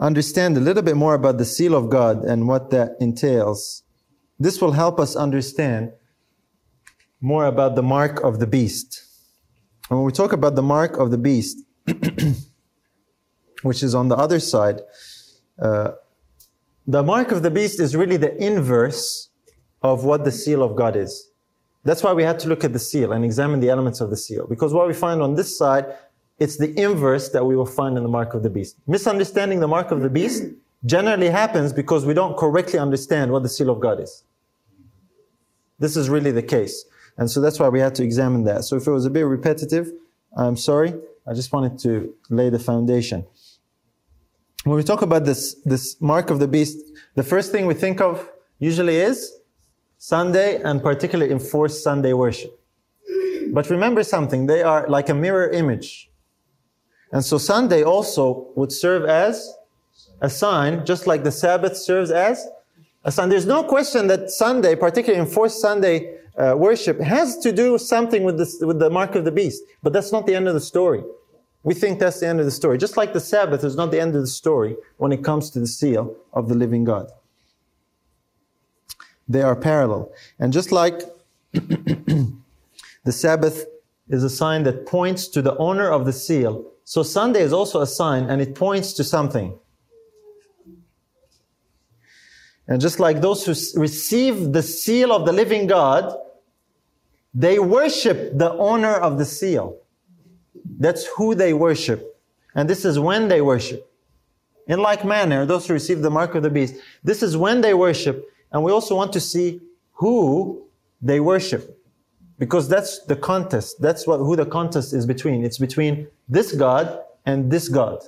understand a little bit more about the seal of God and what that entails, this will help us understand more about the mark of the beast. And when we talk about the mark of the beast, which is on the other side, uh, the mark of the beast is really the inverse of what the seal of God is. That's why we had to look at the seal and examine the elements of the seal. Because what we find on this side, it's the inverse that we will find in the mark of the beast. Misunderstanding the mark of the beast generally happens because we don't correctly understand what the seal of God is. This is really the case. And so that's why we had to examine that. So if it was a bit repetitive, I'm sorry. I just wanted to lay the foundation. When we talk about this, this mark of the beast, the first thing we think of usually is Sunday and particularly enforced Sunday worship. But remember something, they are like a mirror image. And so Sunday also would serve as a sign, just like the Sabbath serves as a sign. There's no question that Sunday, particularly enforced Sunday uh, worship, has to do something with, this, with the mark of the beast. But that's not the end of the story. We think that's the end of the story. Just like the Sabbath is not the end of the story when it comes to the seal of the living God. They are parallel. And just like the Sabbath is a sign that points to the owner of the seal, so Sunday is also a sign and it points to something. And just like those who receive the seal of the living God, they worship the owner of the seal. That's who they worship. And this is when they worship. In like manner, those who receive the mark of the beast, this is when they worship. And we also want to see who they worship. Because that's the contest. That's what, who the contest is between. It's between this God and this God.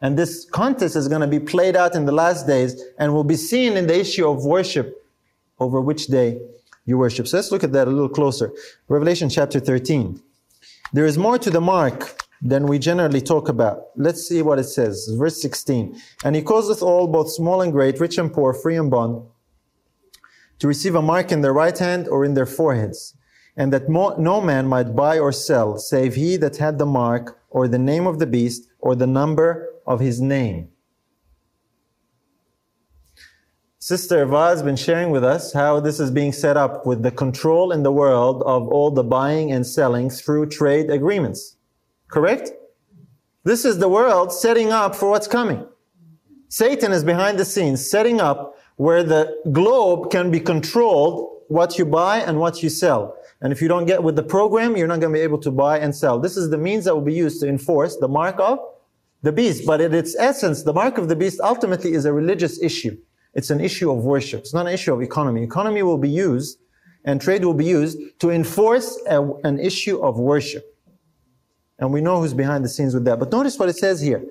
And this contest is going to be played out in the last days and will be seen in the issue of worship over which day you worship. So let's look at that a little closer. Revelation chapter 13. There is more to the mark than we generally talk about. Let's see what it says. Verse 16. And he causeth all, both small and great, rich and poor, free and bond, to receive a mark in their right hand or in their foreheads, and that mo- no man might buy or sell, save he that had the mark, or the name of the beast, or the number of his name. Sister Eva has been sharing with us how this is being set up with the control in the world of all the buying and selling through trade agreements. Correct? This is the world setting up for what's coming. Satan is behind the scenes setting up where the globe can be controlled what you buy and what you sell. And if you don't get with the program, you're not going to be able to buy and sell. This is the means that will be used to enforce the mark of the beast. But in its essence, the mark of the beast ultimately is a religious issue. It's an issue of worship. It's not an issue of economy. Economy will be used and trade will be used to enforce a, an issue of worship. And we know who's behind the scenes with that. But notice what it says here.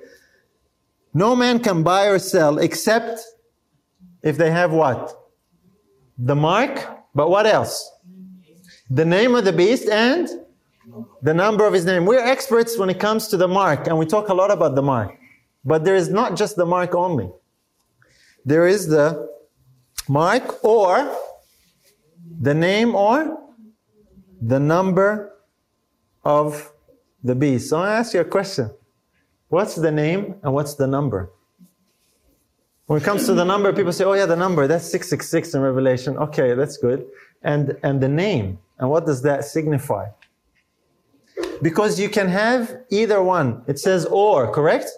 No man can buy or sell except if they have what? The mark, but what else? The name of the beast and the number of his name. We're experts when it comes to the mark, and we talk a lot about the mark. But there is not just the mark only there is the mark or the name or the number of the beast. So I ask you a question. What's the name and what's the number? When it comes to the number, people say, oh yeah, the number, that's 666 in Revelation. Okay, that's good. And, and the name, and what does that signify? Because you can have either one. It says or, correct?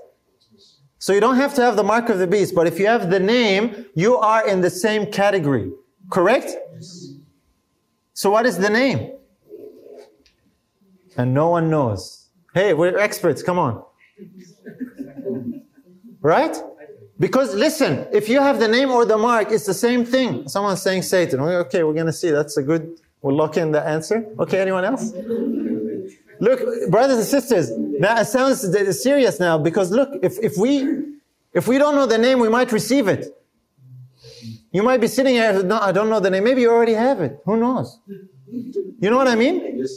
So you don't have to have the mark of the beast, but if you have the name, you are in the same category. Correct? So what is the name? And no one knows. Hey, we're experts, come on. Right? Because listen, if you have the name or the mark, it's the same thing. Someone's saying Satan. Okay, we're gonna see. That's a good, we'll lock in the answer. Okay, anyone else? Look, brothers and sisters, now it sounds serious now because look, if, if we if we don't know the name, we might receive it. You might be sitting here, no, I don't know the name. Maybe you already have it. Who knows? You know what I mean? Yes.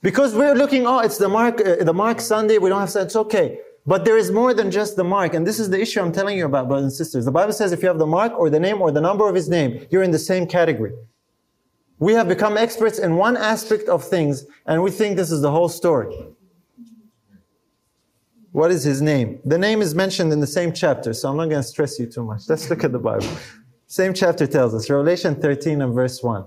Because we're looking, oh, it's the Mark, uh, the Mark Sunday. We don't have to. It's okay. But there is more than just the mark. And this is the issue I'm telling you about, brothers and sisters. The Bible says if you have the mark or the name or the number of his name, you're in the same category. We have become experts in one aspect of things and we think this is the whole story. What is his name? The name is mentioned in the same chapter, so I'm not going to stress you too much. Let's look at the Bible. Same chapter tells us, Revelation 13 and verse 1.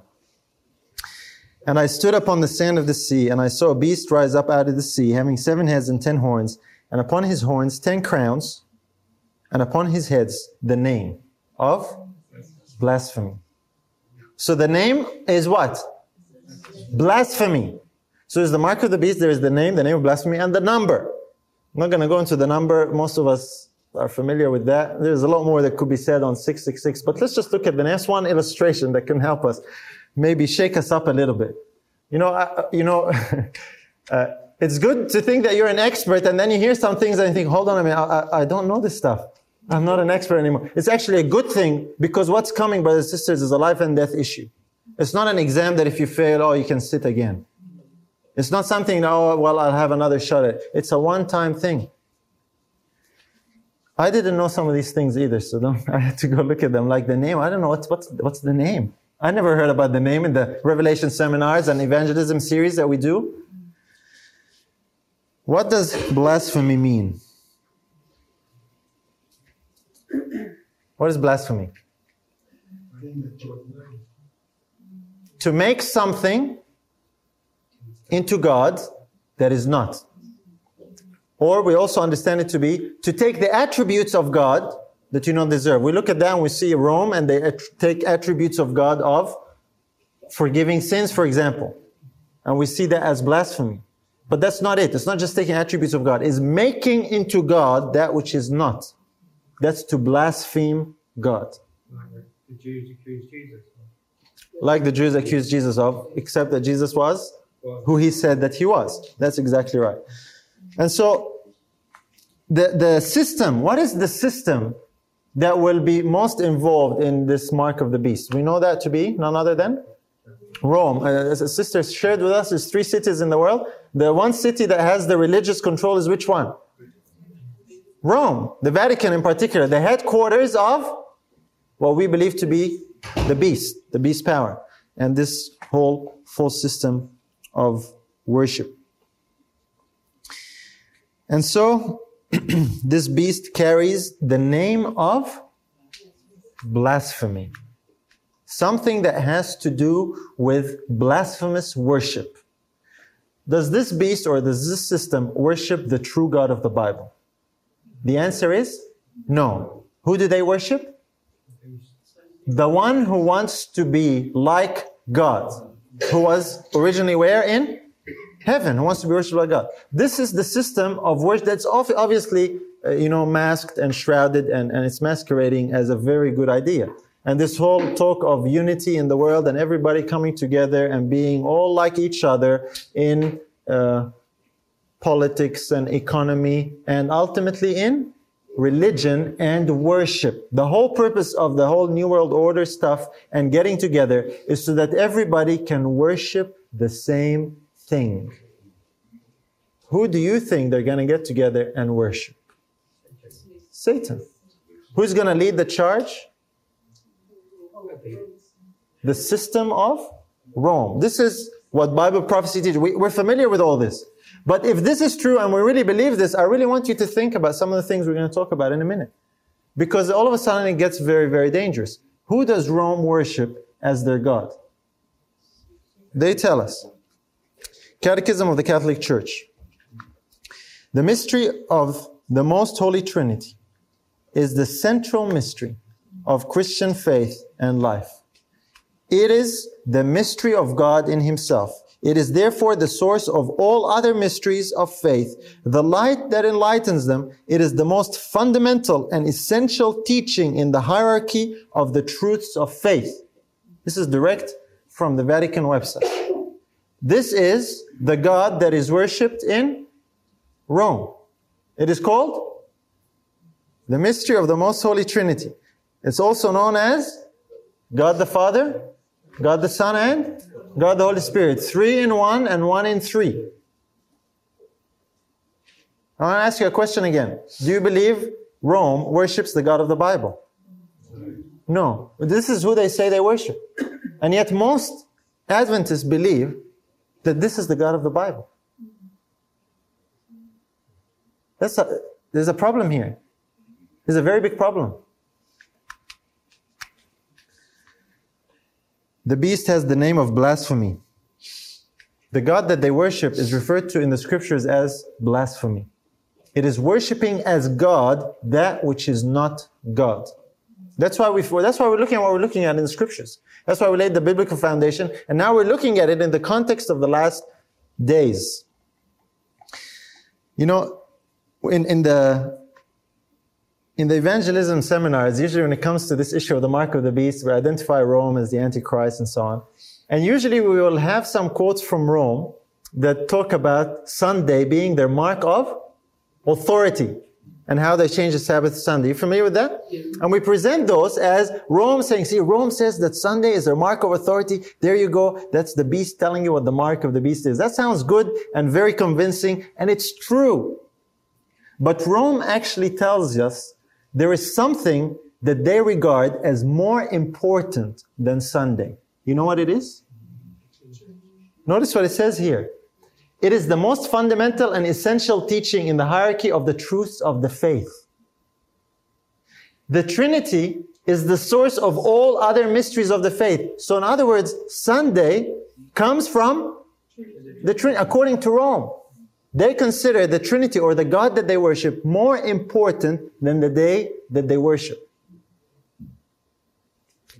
And I stood upon the sand of the sea, and I saw a beast rise up out of the sea, having seven heads and ten horns, and upon his horns ten crowns, and upon his heads the name of blasphemy. So the name is what? Blasphemy. So is the mark of the beast, there is the name, the name of blasphemy, and the number. I'm not going to go into the number. Most of us are familiar with that. There's a lot more that could be said on 666, but let's just look at the next one illustration that can help us, maybe shake us up a little bit. You know, I, you know, uh, it's good to think that you're an expert and then you hear some things and you think, hold on a minute, I, I, I don't know this stuff. I'm not an expert anymore. It's actually a good thing because what's coming, brothers and sisters, is a life and death issue. It's not an exam that if you fail, oh, you can sit again. It's not something, oh, well, I'll have another shot at it. It's a one time thing. I didn't know some of these things either, so I had to go look at them. Like the name, I don't know what's, what's, what's the name. I never heard about the name in the Revelation seminars and evangelism series that we do. What does blasphemy mean? What is blasphemy? To make something into God that is not. Or we also understand it to be to take the attributes of God that you don't deserve. We look at that and we see Rome and they take attributes of God of forgiving sins, for example. And we see that as blasphemy. But that's not it. It's not just taking attributes of God. It's making into God that which is not. That's to blaspheme God. Like the Jews accused Jesus. Like the Jews accused Jesus of, except that Jesus was who he said that he was. That's exactly right. And so, the, the system, what is the system that will be most involved in this mark of the beast? We know that to be none other than Rome. Uh, as a sister shared with us, there's three cities in the world. The one city that has the religious control is which one? Rome, the Vatican in particular, the headquarters of what we believe to be the beast, the beast power, and this whole false system of worship. And so, this beast carries the name of blasphemy. Something that has to do with blasphemous worship. Does this beast or does this system worship the true God of the Bible? The answer is no. Who do they worship? The one who wants to be like God, who was originally where in? Heaven, who wants to be worshipped by God. This is the system of worship that's obviously, uh, you know, masked and shrouded and, and it's masquerading as a very good idea. And this whole talk of unity in the world and everybody coming together and being all like each other in uh, politics and economy and ultimately in religion and worship. The whole purpose of the whole New World Order stuff and getting together is so that everybody can worship the same thing. Who do you think they're going to get together and worship? Satan. Who's going to lead the charge? The system of Rome. This is what Bible prophecy teaches. We, we're familiar with all this. But if this is true and we really believe this, I really want you to think about some of the things we're going to talk about in a minute. Because all of a sudden it gets very, very dangerous. Who does Rome worship as their God? They tell us. Catechism of the Catholic Church. The mystery of the Most Holy Trinity is the central mystery of Christian faith and life. It is the mystery of God in Himself. It is therefore the source of all other mysteries of faith, the light that enlightens them. It is the most fundamental and essential teaching in the hierarchy of the truths of faith. This is direct from the Vatican website. This is the God that is worshipped in Rome. It is called the mystery of the Most Holy Trinity. It's also known as God the Father, God the Son, and God the Holy Spirit. Three in one and one in three. I want to ask you a question again. Do you believe Rome worships the God of the Bible? No. This is who they say they worship. And yet most Adventists believe that this is the God of the Bible. That's a, there's a problem here. There's a very big problem. The beast has the name of blasphemy. The God that they worship is referred to in the scriptures as blasphemy. It is worshiping as God that which is not God. That's why we that's why we're looking at what we're looking at in the scriptures. That's why we laid the biblical foundation, and now we're looking at it in the context of the last days. You know, in, in the in the evangelism seminars, usually when it comes to this issue of the mark of the beast, we identify Rome as the Antichrist and so on. And usually we will have some quotes from Rome that talk about Sunday being their mark of authority and how they changed the Sabbath to Sunday. You familiar with that? Yeah. And we present those as Rome saying, see, Rome says that Sunday is their mark of authority. There you go. That's the beast telling you what the mark of the beast is. That sounds good and very convincing, and it's true. But Rome actually tells us there is something that they regard as more important than Sunday. You know what it is? Notice what it says here. It is the most fundamental and essential teaching in the hierarchy of the truths of the faith. The Trinity is the source of all other mysteries of the faith. So in other words, Sunday comes from the Trinity, according to Rome. They consider the Trinity or the God that they worship more important than the day that they worship.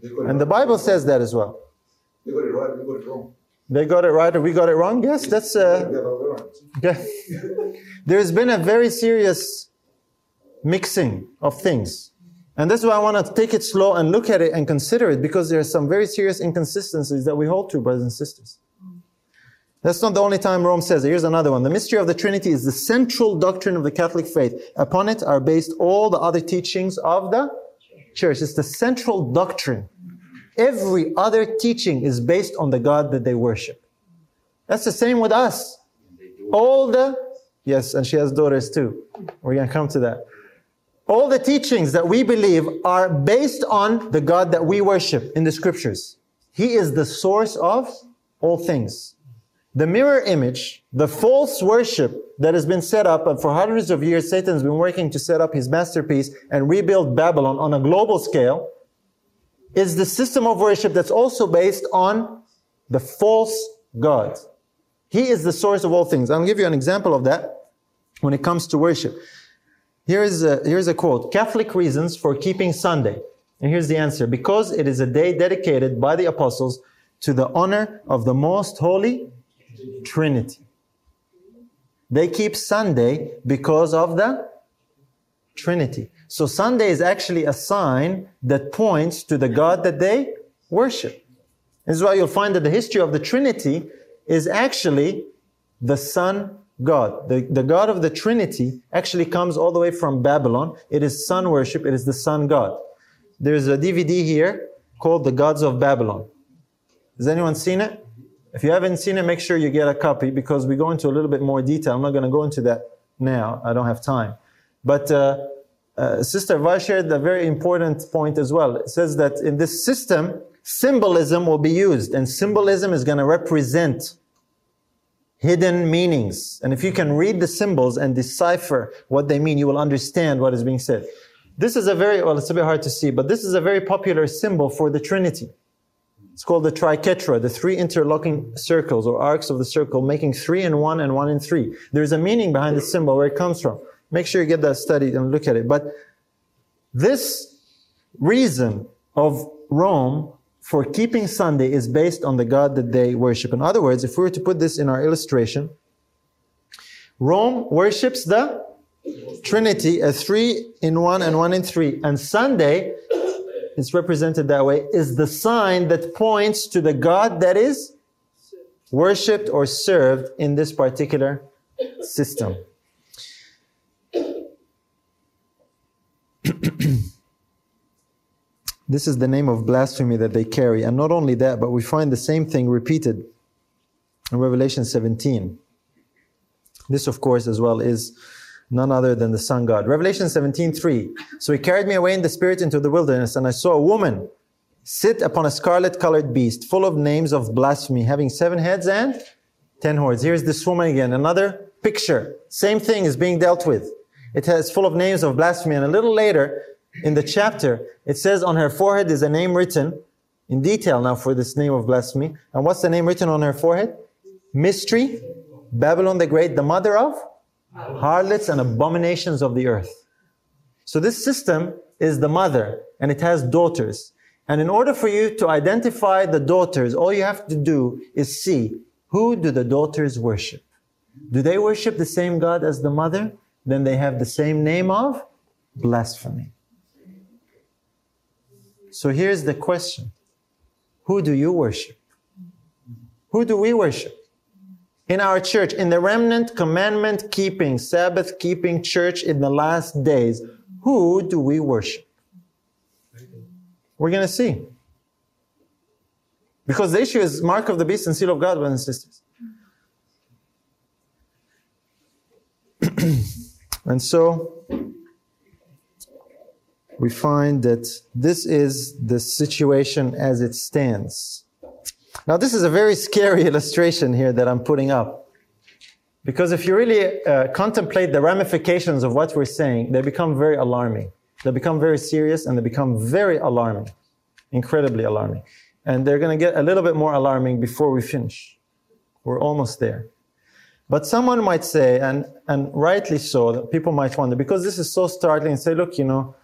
And the Bible says that as well. They got it right, we got it wrong. They got it right or we got it wrong? Yes, that's uh, okay. There's been a very serious mixing of things. And that's why I want to take it slow and look at it and consider it because there are some very serious inconsistencies that we hold to, brothers and sisters. That's not the only time Rome says it. Here's another one. The mystery of the Trinity is the central doctrine of the Catholic faith. Upon it are based all the other teachings of the church. It's the central doctrine. Every other teaching is based on the God that they worship. That's the same with us. All the, yes, and she has daughters too. We're going to come to that. All the teachings that we believe are based on the God that we worship in the scriptures. He is the source of all things. The mirror image, the false worship that has been set up, and for hundreds of years Satan's been working to set up his masterpiece and rebuild Babylon on a global scale, is the system of worship that's also based on the false God. He is the source of all things. I'll give you an example of that when it comes to worship. Here is a, here's a quote Catholic reasons for keeping Sunday. And here's the answer because it is a day dedicated by the apostles to the honor of the most holy Trinity. They keep Sunday because of the Trinity. So Sunday is actually a sign that points to the God that they worship. This is why you'll find that the history of the Trinity is actually the Sun God. The, the God of the Trinity actually comes all the way from Babylon. It is sun worship. It is the Sun God. There's a DVD here called The Gods of Babylon. Has anyone seen it? If you haven't seen it, make sure you get a copy because we go into a little bit more detail. I'm not going to go into that now. I don't have time. But uh, uh, Sister Var shared a very important point as well. It says that in this system, symbolism will be used, and symbolism is going to represent hidden meanings. And if you can read the symbols and decipher what they mean, you will understand what is being said. This is a very, well, it's a bit hard to see, but this is a very popular symbol for the Trinity. It's called the triquetra, the three interlocking circles or arcs of the circle, making three in one and one in three. There's a meaning behind the symbol, where it comes from. Make sure you get that studied and look at it. But this reason of Rome for keeping Sunday is based on the God that they worship. In other words, if we were to put this in our illustration, Rome worships the Trinity as three in one and one in three. And Sunday it's represented that way, is the sign that points to the God that is worshipped or served in this particular system. this is the name of blasphemy that they carry. And not only that, but we find the same thing repeated in Revelation 17. This, of course, as well is none other than the sun god. Revelation 17 3. So he carried me away in the spirit into the wilderness, and I saw a woman sit upon a scarlet colored beast, full of names of blasphemy, having seven heads and ten horns. Here's this woman again, another picture. Same thing is being dealt with. It has full of names of blasphemy, and a little later in the chapter, it says on her forehead is a name written in detail now for this name of blasphemy. And what's the name written on her forehead? Mystery, Babylon the Great, the mother of harlots and abominations of the earth. So this system is the mother and it has daughters. And in order for you to identify the daughters, all you have to do is see who do the daughters worship. Do they worship the same God as the mother? Then they have the same name of blasphemy. So here's the question. Who do you worship? Who do we worship? In our church, in the remnant commandment keeping, Sabbath keeping church in the last days, who do we worship? We're going to see. Because the issue is mark of the beast and seal of God, brothers and sisters. and so we find that this is the situation as it stands. Now, this is a very scary illustration here that I'm putting up. Because if you really uh, contemplate the ramifications of what we're saying, they become very alarming. They become very serious and they become very alarming, incredibly alarming. And they're going to get a little bit more alarming before we finish. We're almost there. But someone might say, and, and rightly so, that people might wonder, because this is so startling, and say, look, you know,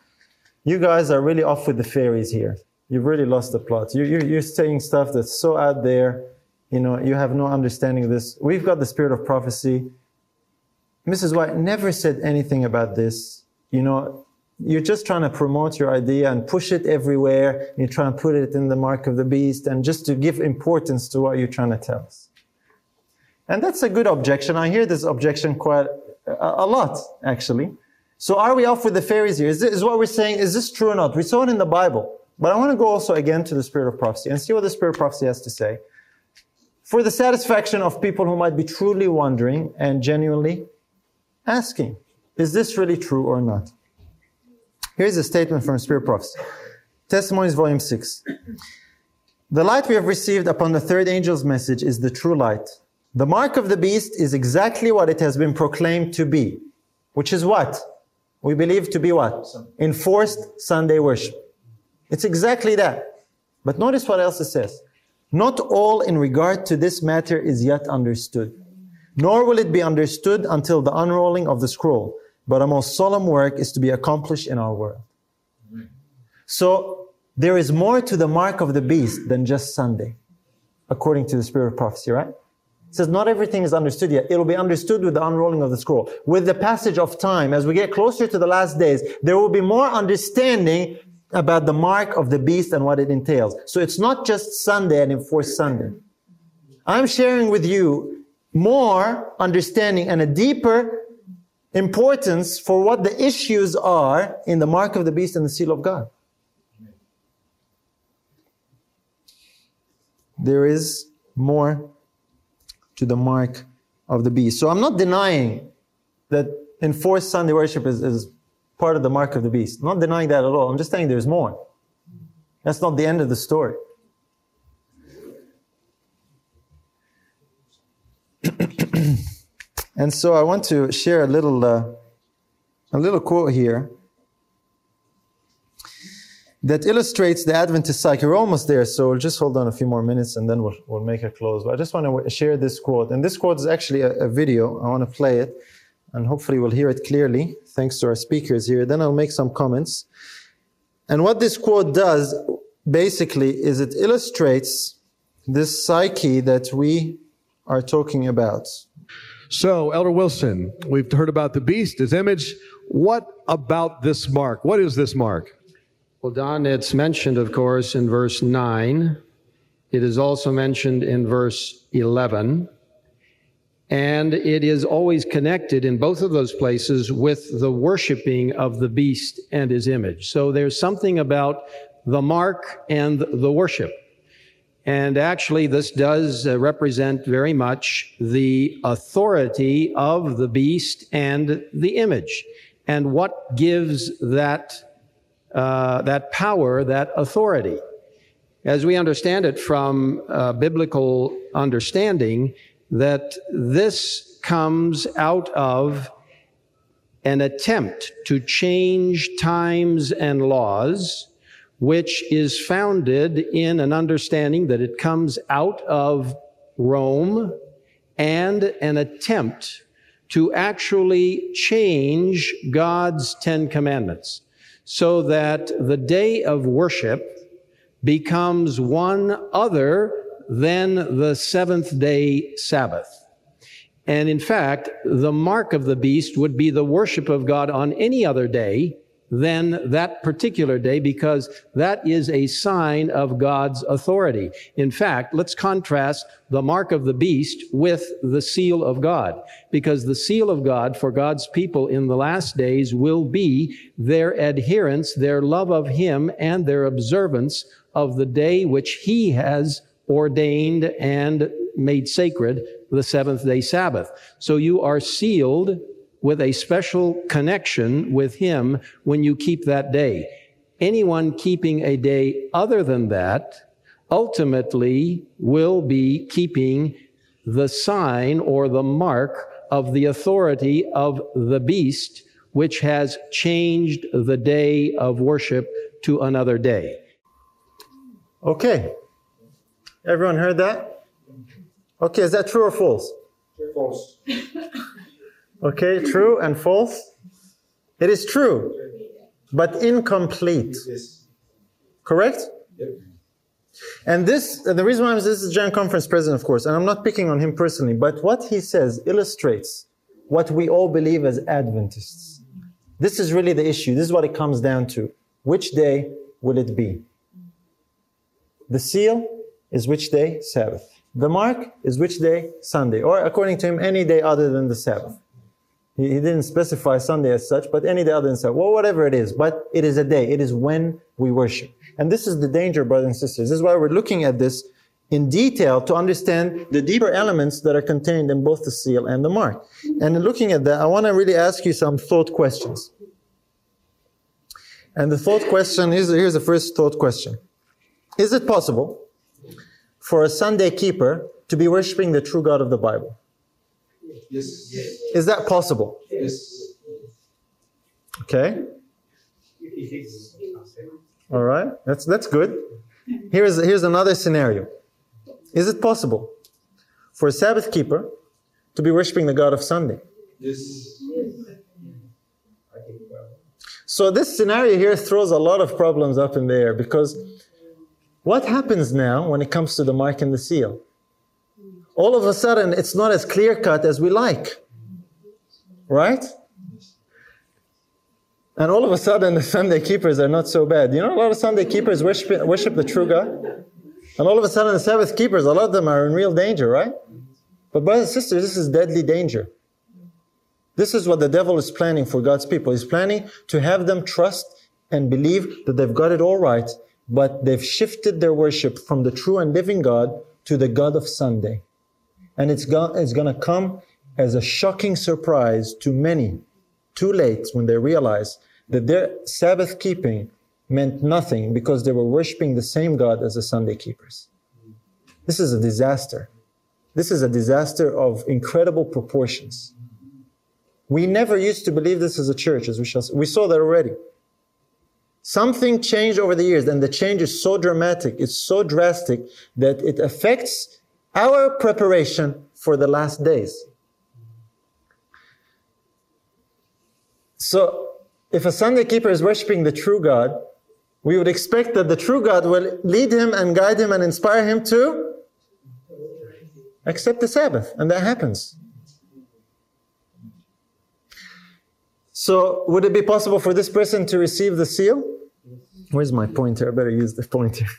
you guys are really off with the fairies here. You've really lost the plot. You, you, you're saying stuff that's so out there. You know, you have no understanding of this. We've got the spirit of prophecy. Mrs. White never said anything about this. You know, you're just trying to promote your idea and push it everywhere. You try and put it in the mark of the beast and just to give importance to what you're trying to tell us. And that's a good objection. I hear this objection quite a, a lot, actually. So are we off with the fairies here? Is this is what we're saying? Is this true or not? We saw it in the Bible. But I want to go also again to the spirit of prophecy and see what the spirit of prophecy has to say. For the satisfaction of people who might be truly wondering and genuinely asking, is this really true or not? Here's a statement from Spirit Prophecy. Testimonies, Volume 6. The light we have received upon the third angel's message is the true light. The mark of the beast is exactly what it has been proclaimed to be, which is what? we believe to be what? Enforced Sunday worship. It's exactly that. But notice what else it says. Not all in regard to this matter is yet understood, nor will it be understood until the unrolling of the scroll. But a most solemn work is to be accomplished in our world. So there is more to the mark of the beast than just Sunday, according to the spirit of prophecy, right? It says not everything is understood yet. It'll be understood with the unrolling of the scroll. With the passage of time, as we get closer to the last days, there will be more understanding about the mark of the beast and what it entails. So it's not just Sunday and enforced Sunday. I'm sharing with you more understanding and a deeper importance for what the issues are in the mark of the beast and the seal of God. There is more to the mark of the beast. So I'm not denying that enforced Sunday worship is, is part of the mark of the beast. I'm not denying that at all. I'm just saying there's more. That's not the end of the story. and so I want to share a little, uh, a little quote here that illustrates the Adventist cycle. We're almost there, so we'll just hold on a few more minutes and then we'll, we'll make a close. But I just want to share this quote. And this quote is actually a, a video. I want to play it and hopefully we'll hear it clearly, thanks to our speakers here. Then I'll make some comments. And what this quote does, basically, is it illustrates this psyche that we are talking about. So, Elder Wilson, we've heard about the beast, his image. What about this mark? What is this mark? Well, Don, it's mentioned, of course, in verse 9. It is also mentioned in verse 11. And it is always connected in both of those places with the worshiping of the beast and his image. So there's something about the mark and the worship. And actually, this does uh, represent very much the authority of the beast and the image. And what gives that, uh, that power, that authority? As we understand it from uh, biblical understanding, that this comes out of an attempt to change times and laws which is founded in an understanding that it comes out of Rome and an attempt to actually change God's Ten Commandments so that the day of worship becomes one other than the seventh day Sabbath. And in fact, the mark of the beast would be the worship of God on any other day than that particular day because that is a sign of God's authority. In fact, let's contrast the mark of the beast with the seal of God because the seal of God for God's people in the last days will be their adherence, their love of Him, and their observance of the day which He has ordained and made sacred, the seventh day Sabbath. So you are sealed with a special connection with Him when you keep that day. Anyone keeping a day other than that ultimately will be keeping the sign or the mark of the authority of the beast, which has changed the day of worship to another day. Okay. Everyone heard that? Okay, is that true or false? False. Okay, true and false? It is true, but incomplete. Correct? And this, the reason why I'm, this is General Conference president, of course, and I'm not picking on him personally, but what he says illustrates what we all believe as Adventists. This is really the issue. This is what it comes down to. Which day will it be? The seal is which day? Sabbath. The mark is which day? Sunday. Or according to him, any day other than the Sabbath. He, he didn't specify Sunday as such, but any day other than Sabbath. Well, whatever it is, but it is a day. It is when we worship. And this is the danger, brothers and sisters. This is why we're looking at this in detail to understand the deeper elements that are contained in both the seal and the mark. And in looking at that, I want to really ask you some thought questions. And the thought question is here's the first thought question Is it possible for a Sunday keeper to be worshiping the true God of the Bible? Yes. Is that possible? Yes. Okay. If he's ignorant, that's it. All right. That's that's good. Here's here's another scenario. Is it possible for a Sabbath keeper to be worshiping the God of Sunday? Yes. I think, well, So this scenario here throws a lot of problems up in the air because what happens now when it comes to the mark and the seal? All of a sudden, it's not as clear cut as we like. Right? And all of a sudden, the Sunday keepers are not so bad. You know, a lot of Sunday keepers worship, worship the true God. And all of a sudden, the Sabbath keepers, a lot of them are in real danger, right? But, brothers and sisters, this is deadly danger. This is what the devil is planning for God's people. He's planning to have them trust and believe that they've got it all right, but they've shifted their worship from the true and living God to the God of Sunday. And it's, go- it's going to come as a shocking surprise to many, too late when they realize that their Sabbath keeping meant nothing because they were worshiping the same God as the Sunday keepers. This is a disaster. This is a disaster of incredible proportions. We never used to believe this as a church, as we shall we saw that already. Something changed over the years, and the change is so dramatic, it's so drastic that it affects our preparation for the last days. So, if a Sunday keeper is worshiping the true God, we would expect that the true God will lead him and guide him and inspire him to accept the Sabbath, and that happens. So, would it be possible for this person to receive the seal? Where's my pointer? I better use the pointer.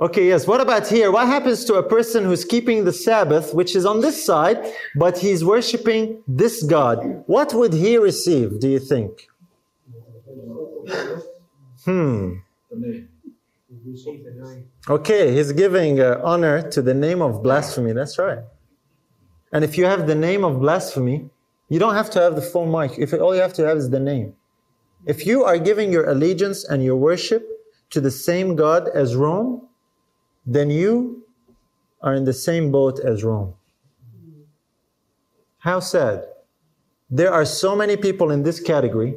Okay, yes. What about here? What happens to a person who's keeping the Sabbath, which is on this side, but he's worshiping this God? What would he receive, do you think? Hmm. Okay, he's giving uh, honor to the name of blasphemy. That's right. And if you have the name of blasphemy, you don't have to have the full mic. If all you have to have is the name. If you are giving your allegiance and your worship to the same God as Rome, then you are in the same boat as Rome. How sad. There are so many people in this category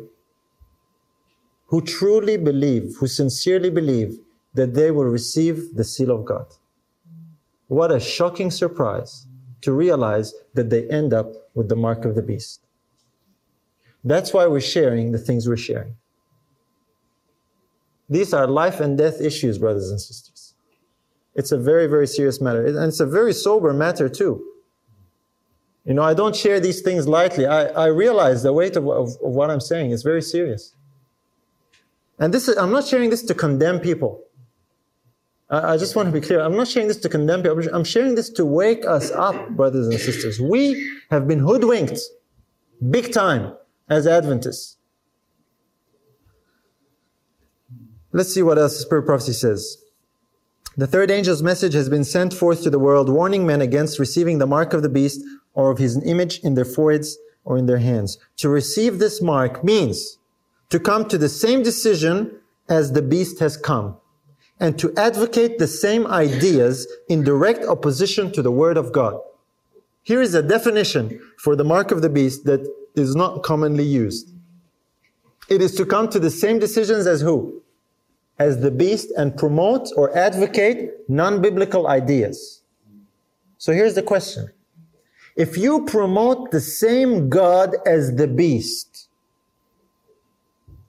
who truly believe, who sincerely believe that they will receive the seal of God. What a shocking surprise to realize that they end up with the mark of the beast. That's why we're sharing the things we're sharing. These are life and death issues, brothers and sisters. It's a very, very serious matter. And it's a very sober matter, too. You know, I don't share these things lightly. I, I realize the weight of, of, of what I'm saying is very serious. And this is, I'm not sharing this to condemn people. I, just want to be clear. I'm not sharing this to condemn people. I'm sharing this to wake us up, brothers and sisters. We have been hoodwinked big time as Adventists. Let's see what else the Spirit Prophecy says. The third angel's message has been sent forth to the world, warning men against receiving the mark of the beast or of his image in their foreheads or in their hands. To receive this mark means to come to the same decision as the beast has come and to advocate the same ideas in direct opposition to the word of God. Here is a definition for the mark of the beast that is not commonly used. It is to come to the same decisions as who? As the beast and promote or advocate non-biblical ideas. So here's the question. If you promote the same God as the beast,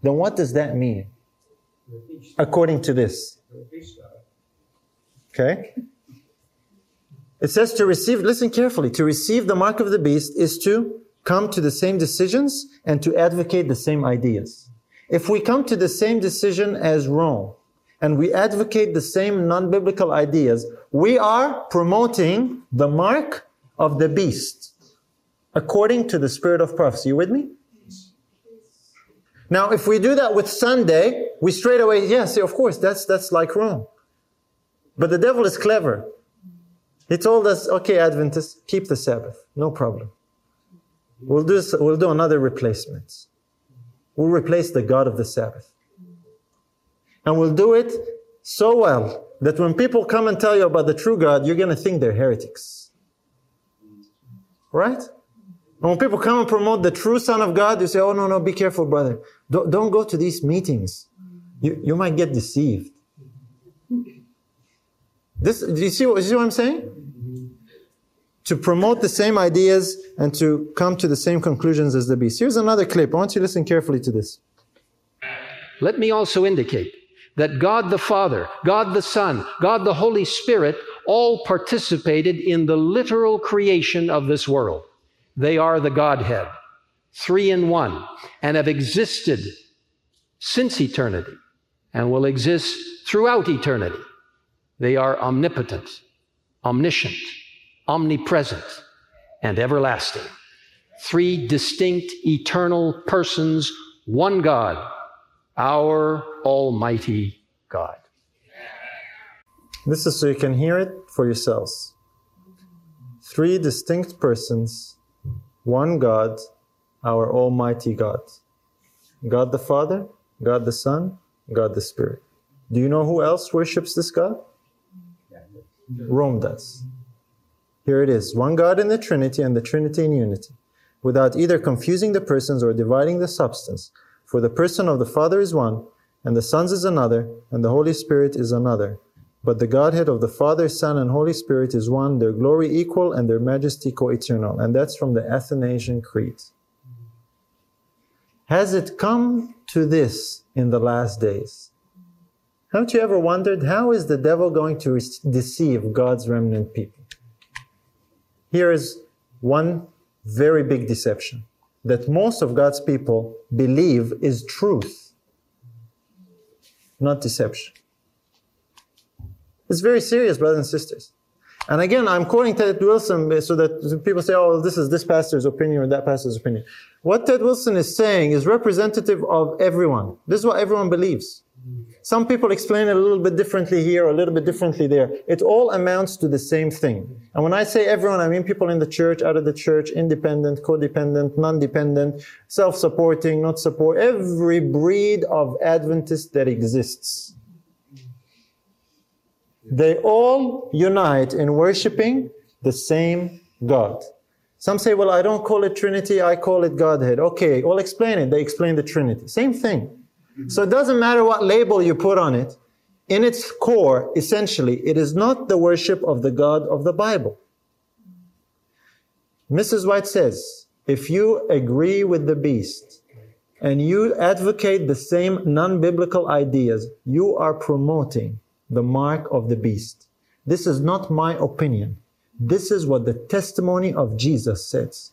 then what does that mean? According to this. Okay? It says to receive, listen carefully, to receive the mark of the beast is to come to the same decisions and to advocate the same ideas. If we come to the same decision as Rome and we advocate the same non-biblical ideas, we are promoting the mark of the beast according to the spirit of prophecy. You with me? Now, if we do that with Sunday, we straight away, yes, of course, that's, that's like Rome. But the devil is clever. He told us, okay, Adventists, keep the Sabbath. No problem. We'll do, we'll do another replacement. We'll replace the God of the Sabbath. And we'll do it so well that when people come and tell you about the true God, you're going to think they're heretics. Right? And when people come and promote the true Son of God, you say, oh, no, no, be careful, brother. Don't, don't go to these meetings. You, you might get deceived. This, do you see what, you see what I'm saying? To promote the same ideas and to come to the same conclusions as the beast. Here's another clip. I want you to listen carefully to this. Let me also indicate that God the Father, God the Son, God the Holy Spirit all participated in the literal creation of this world. They are the Godhead, three in one, and have existed since eternity and will exist throughout eternity. They are omnipotent, omniscient, omnipresent, and everlasting. Three distinct eternal persons, one God, our Almighty God. This is so you can hear it for yourselves. Three distinct persons, one God, our Almighty God. God the Father, God the Son, God the Spirit. Do you know who else worships this God? Rome does. Here it is one God in the Trinity and the Trinity in unity, without either confusing the persons or dividing the substance. For the person of the Father is one, and the Son's is another, and the Holy Spirit is another. But the Godhead of the Father, Son, and Holy Spirit is one, their glory equal, and their majesty co eternal. And that's from the Athanasian Creed. Has it come to this in the last days? Haven't you ever wondered how is the devil going to deceive God's remnant people? Here is one very big deception that most of God's people believe is truth, not deception. It's very serious, brothers and sisters. And again, I'm quoting Ted Wilson eh, so that people say, oh, this is this pastor's opinion or that pastor's opinion. What Ted Wilson is saying is representative of everyone. This is what everyone believes. Some people explain it a little bit differently here, a little bit differently there. It all amounts to the same thing. And when I say everyone, I mean people in the church, out of the church, independent, codependent, non-dependent, self-supporting, not support, every breed of Adventist that exists. They all unite in worshiping the same God. Some say, well, I don't call it Trinity, I call it Godhead. Okay, well, explain it. They explain the Trinity. Same thing. Mm-hmm. So it doesn't matter what label you put on it. In its core, essentially, it is not the worship of the God of the Bible. Mrs. White says, if you agree with the beast and you advocate the same non-biblical ideas, you are promoting the mark of the beast. This is not my opinion. This is what the testimony of Jesus says.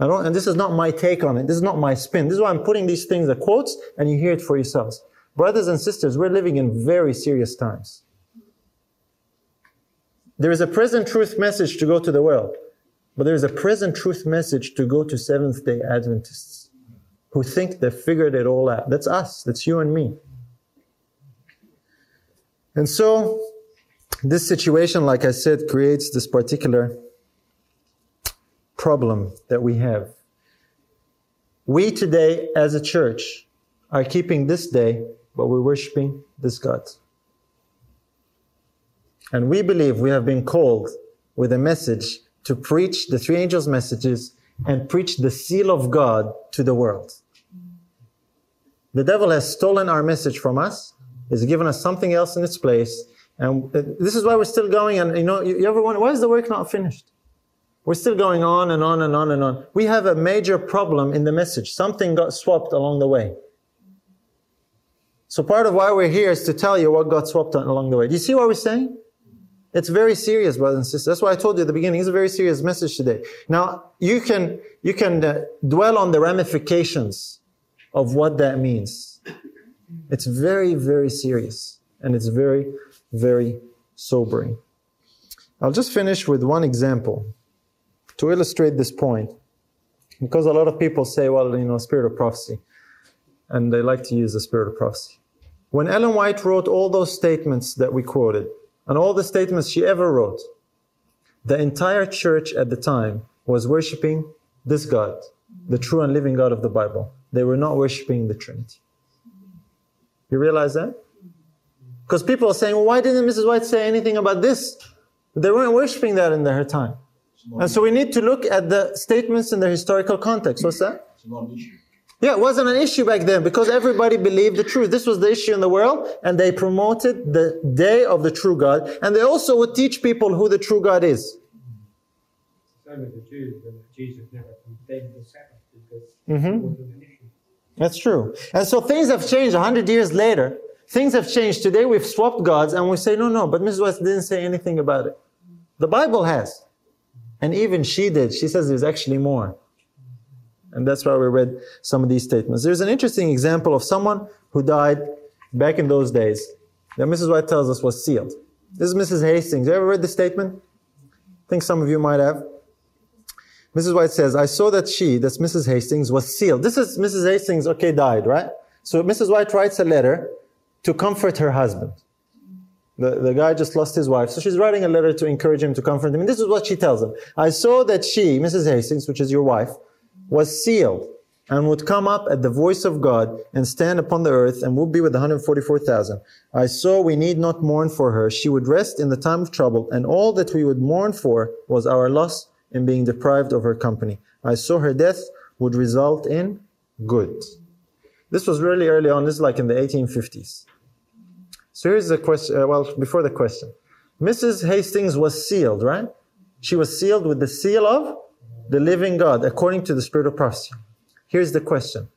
I don't, and this is not my take on it. This is not my spin. This is why I'm putting these things, the quotes, and you hear it for yourselves. Brothers and sisters, we're living in very serious times. There is a present truth message to go to the world, but there is a present truth message to go to Seventh day Adventists who think they've figured it all out. That's us, that's you and me. And so, this situation, like I said, creates this particular problem that we have. We today, as a church, are keeping this day, but we're worshiping this God. And we believe we have been called with a message to preach the three angels' messages and preach the seal of God to the world. The devil has stolen our message from us, has given us something else in its place, and this is why we're still going. And you know, you ever wonder, why is the work not finished? We're still going on and on and on and on. We have a major problem in the message. Something got swapped along the way. So part of why we're here is to tell you what got swapped along the way. Do you see what we're saying? It's very serious, brothers and sisters. That's why I told you at the beginning. It's a very serious message today. Now, you can, you can uh, dwell on the ramifications of what that means. It's very, very serious. And it's very, very sobering. I'll just finish with one example to illustrate this point. Because a lot of people say, well, you know, spirit of prophecy. And they like to use the spirit of prophecy. When Ellen White wrote all those statements that we quoted, and all the statements she ever wrote, the entire church at the time was worshiping this God, the true and living God of the Bible. They were not worshiping the Trinity. You realize that? Because people are saying, well, why didn't Mrs. White say anything about this? They weren't worshiping that in her time. And so we need to look at the statements in their historical context. What's that? It's not an issue. Yeah, it wasn't an issue back then because everybody believed the truth. This was the issue in the world, and they promoted the day of the true God, and they also would teach people who the true God is. Same with the Jews, and Jesus never condemned the Sabbath because Mhm. it wasn't an issue. That's true. And so things have changed a hundred years later. Things have changed. Today we've swapped gods and we say, no, no, but Mrs. West didn't say anything about it. The Bible has. And even she did. She says there's actually more. And that's why we read some of these statements. There's an interesting example of someone who died back in those days that Mrs. White tells us was sealed. This is Mrs. Hastings. You ever read the statement? I think some of you might have. Mrs. White says, I saw that she, that's Mrs. Hastings, was sealed. This is Mrs. Hastings, okay, died, right? So Mrs. White writes a letter to comfort her husband. The, the guy just lost his wife. So she's writing a letter to encourage him to comfort him. And this is what she tells him. I saw that she, Mrs. Hastings, which is your wife, was sealed and would come up at the voice of God and stand upon the earth and would be with the 144,000. I saw we need not mourn for her. She would rest in the time of trouble and all that we would mourn for was our loss in being deprived of her company. I saw her death would result in good. This was really early on. This is like in the 1850s. So here's the question. Uh, well, before the question, Mrs. Hastings was sealed, right? She was sealed with the seal of the living God, according to the spirit of prophecy. Here's the question: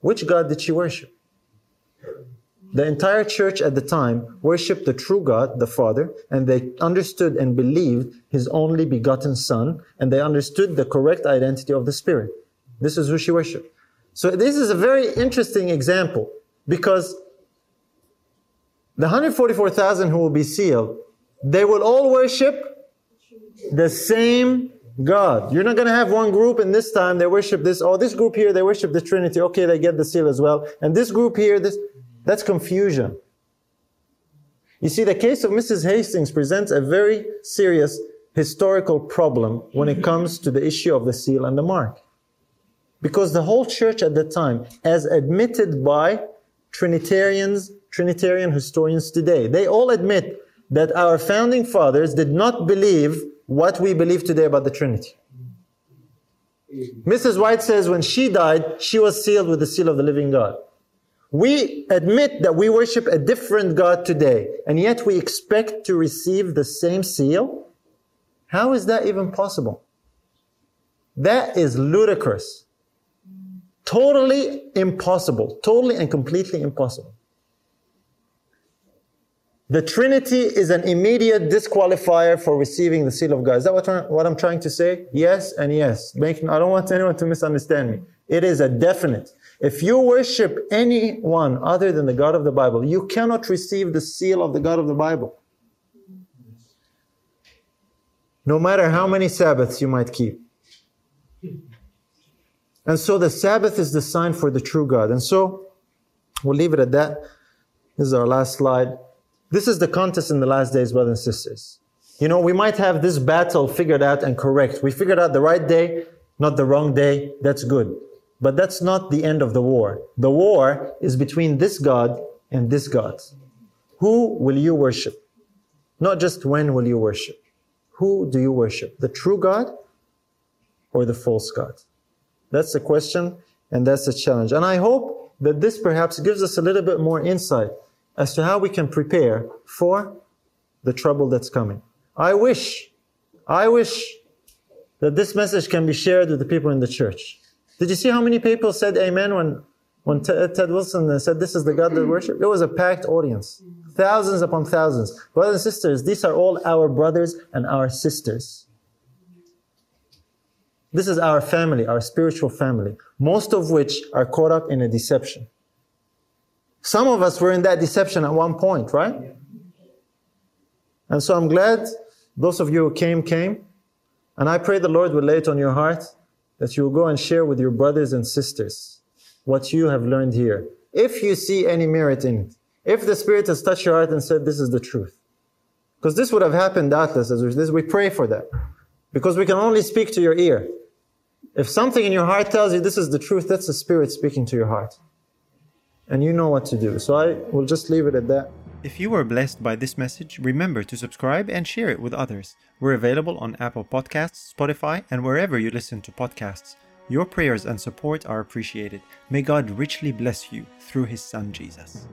Which God did she worship? The entire church at the time worshipped the true God, the Father, and they understood and believed His only begotten Son, and they understood the correct identity of the Spirit. This is who she worshipped. So this is a very interesting example because the 144,000 who will be sealed, they will all worship the same God. You're not going to have one group in this time, they worship this, oh, this group here, they worship the Trinity. Okay, they get the seal as well. And this group here, this, That's confusion. You see, the case of Mrs. Hastings presents a very serious historical problem when it comes to the issue of the seal and the mark. Because the whole church at that time, as admitted by Trinitarians, Trinitarian historians today, they all admit that our founding fathers did not believe what we believe today about the Trinity. Mrs. White says when she died, she was sealed with the seal of the living God. We admit that we worship a different God today, and yet we expect to receive the same seal? How is that even possible? That is ludicrous. Totally impossible. Totally and completely impossible. The Trinity is an immediate disqualifier for receiving the seal of God. Is that what, I'm trying to say? Yes and yes. I don't want anyone to misunderstand me. It is a definite. If you worship anyone other than the God of the Bible, you cannot receive the seal of the God of the Bible. No matter how many Sabbaths you might keep. And so the Sabbath is the sign for the true God. And so we'll leave it at that. This is our last slide. This is the contest in the last days, brothers and sisters. You know, we might have this battle figured out and correct. We figured out the right day, not the wrong day. That's good. But that's not the end of the war. The war is between this God and this God. Who will you worship? Not just when will you worship. Who do you worship? The true God or the false God? That's the question and that's the challenge. And I hope that this perhaps gives us a little bit more insight as to how we can prepare for the trouble that's coming. I wish, I wish that this message can be shared with the people in the church. Did you see how many people said amen when, when Ted Wilson uh, said this is the God that worship? It was a packed audience. Thousands upon thousands. Brothers and sisters, these are all our brothers and our sisters. This is our family, our spiritual family, most of which are caught up in a deception. Some of us were in that deception at one point, right? And so I'm glad those of you who came, came. And I pray the Lord will lay it on your heart that you will go and share with your brothers and sisters what you have learned here. If you see any merit in it, if the Spirit has touched your heart and said, This is the truth. Because this would have happened doubtless as this. We pray for that. Because we can only speak to your ear. If something in your heart tells you this is the truth, that's the Spirit speaking to your heart. And you know what to do. So I will just leave it at that. If you were blessed by this message, remember to subscribe and share it with others. We're available on Apple Podcasts, Spotify, and wherever you listen to podcasts. Your prayers and support are appreciated. May God richly bless you through His Son Jesus.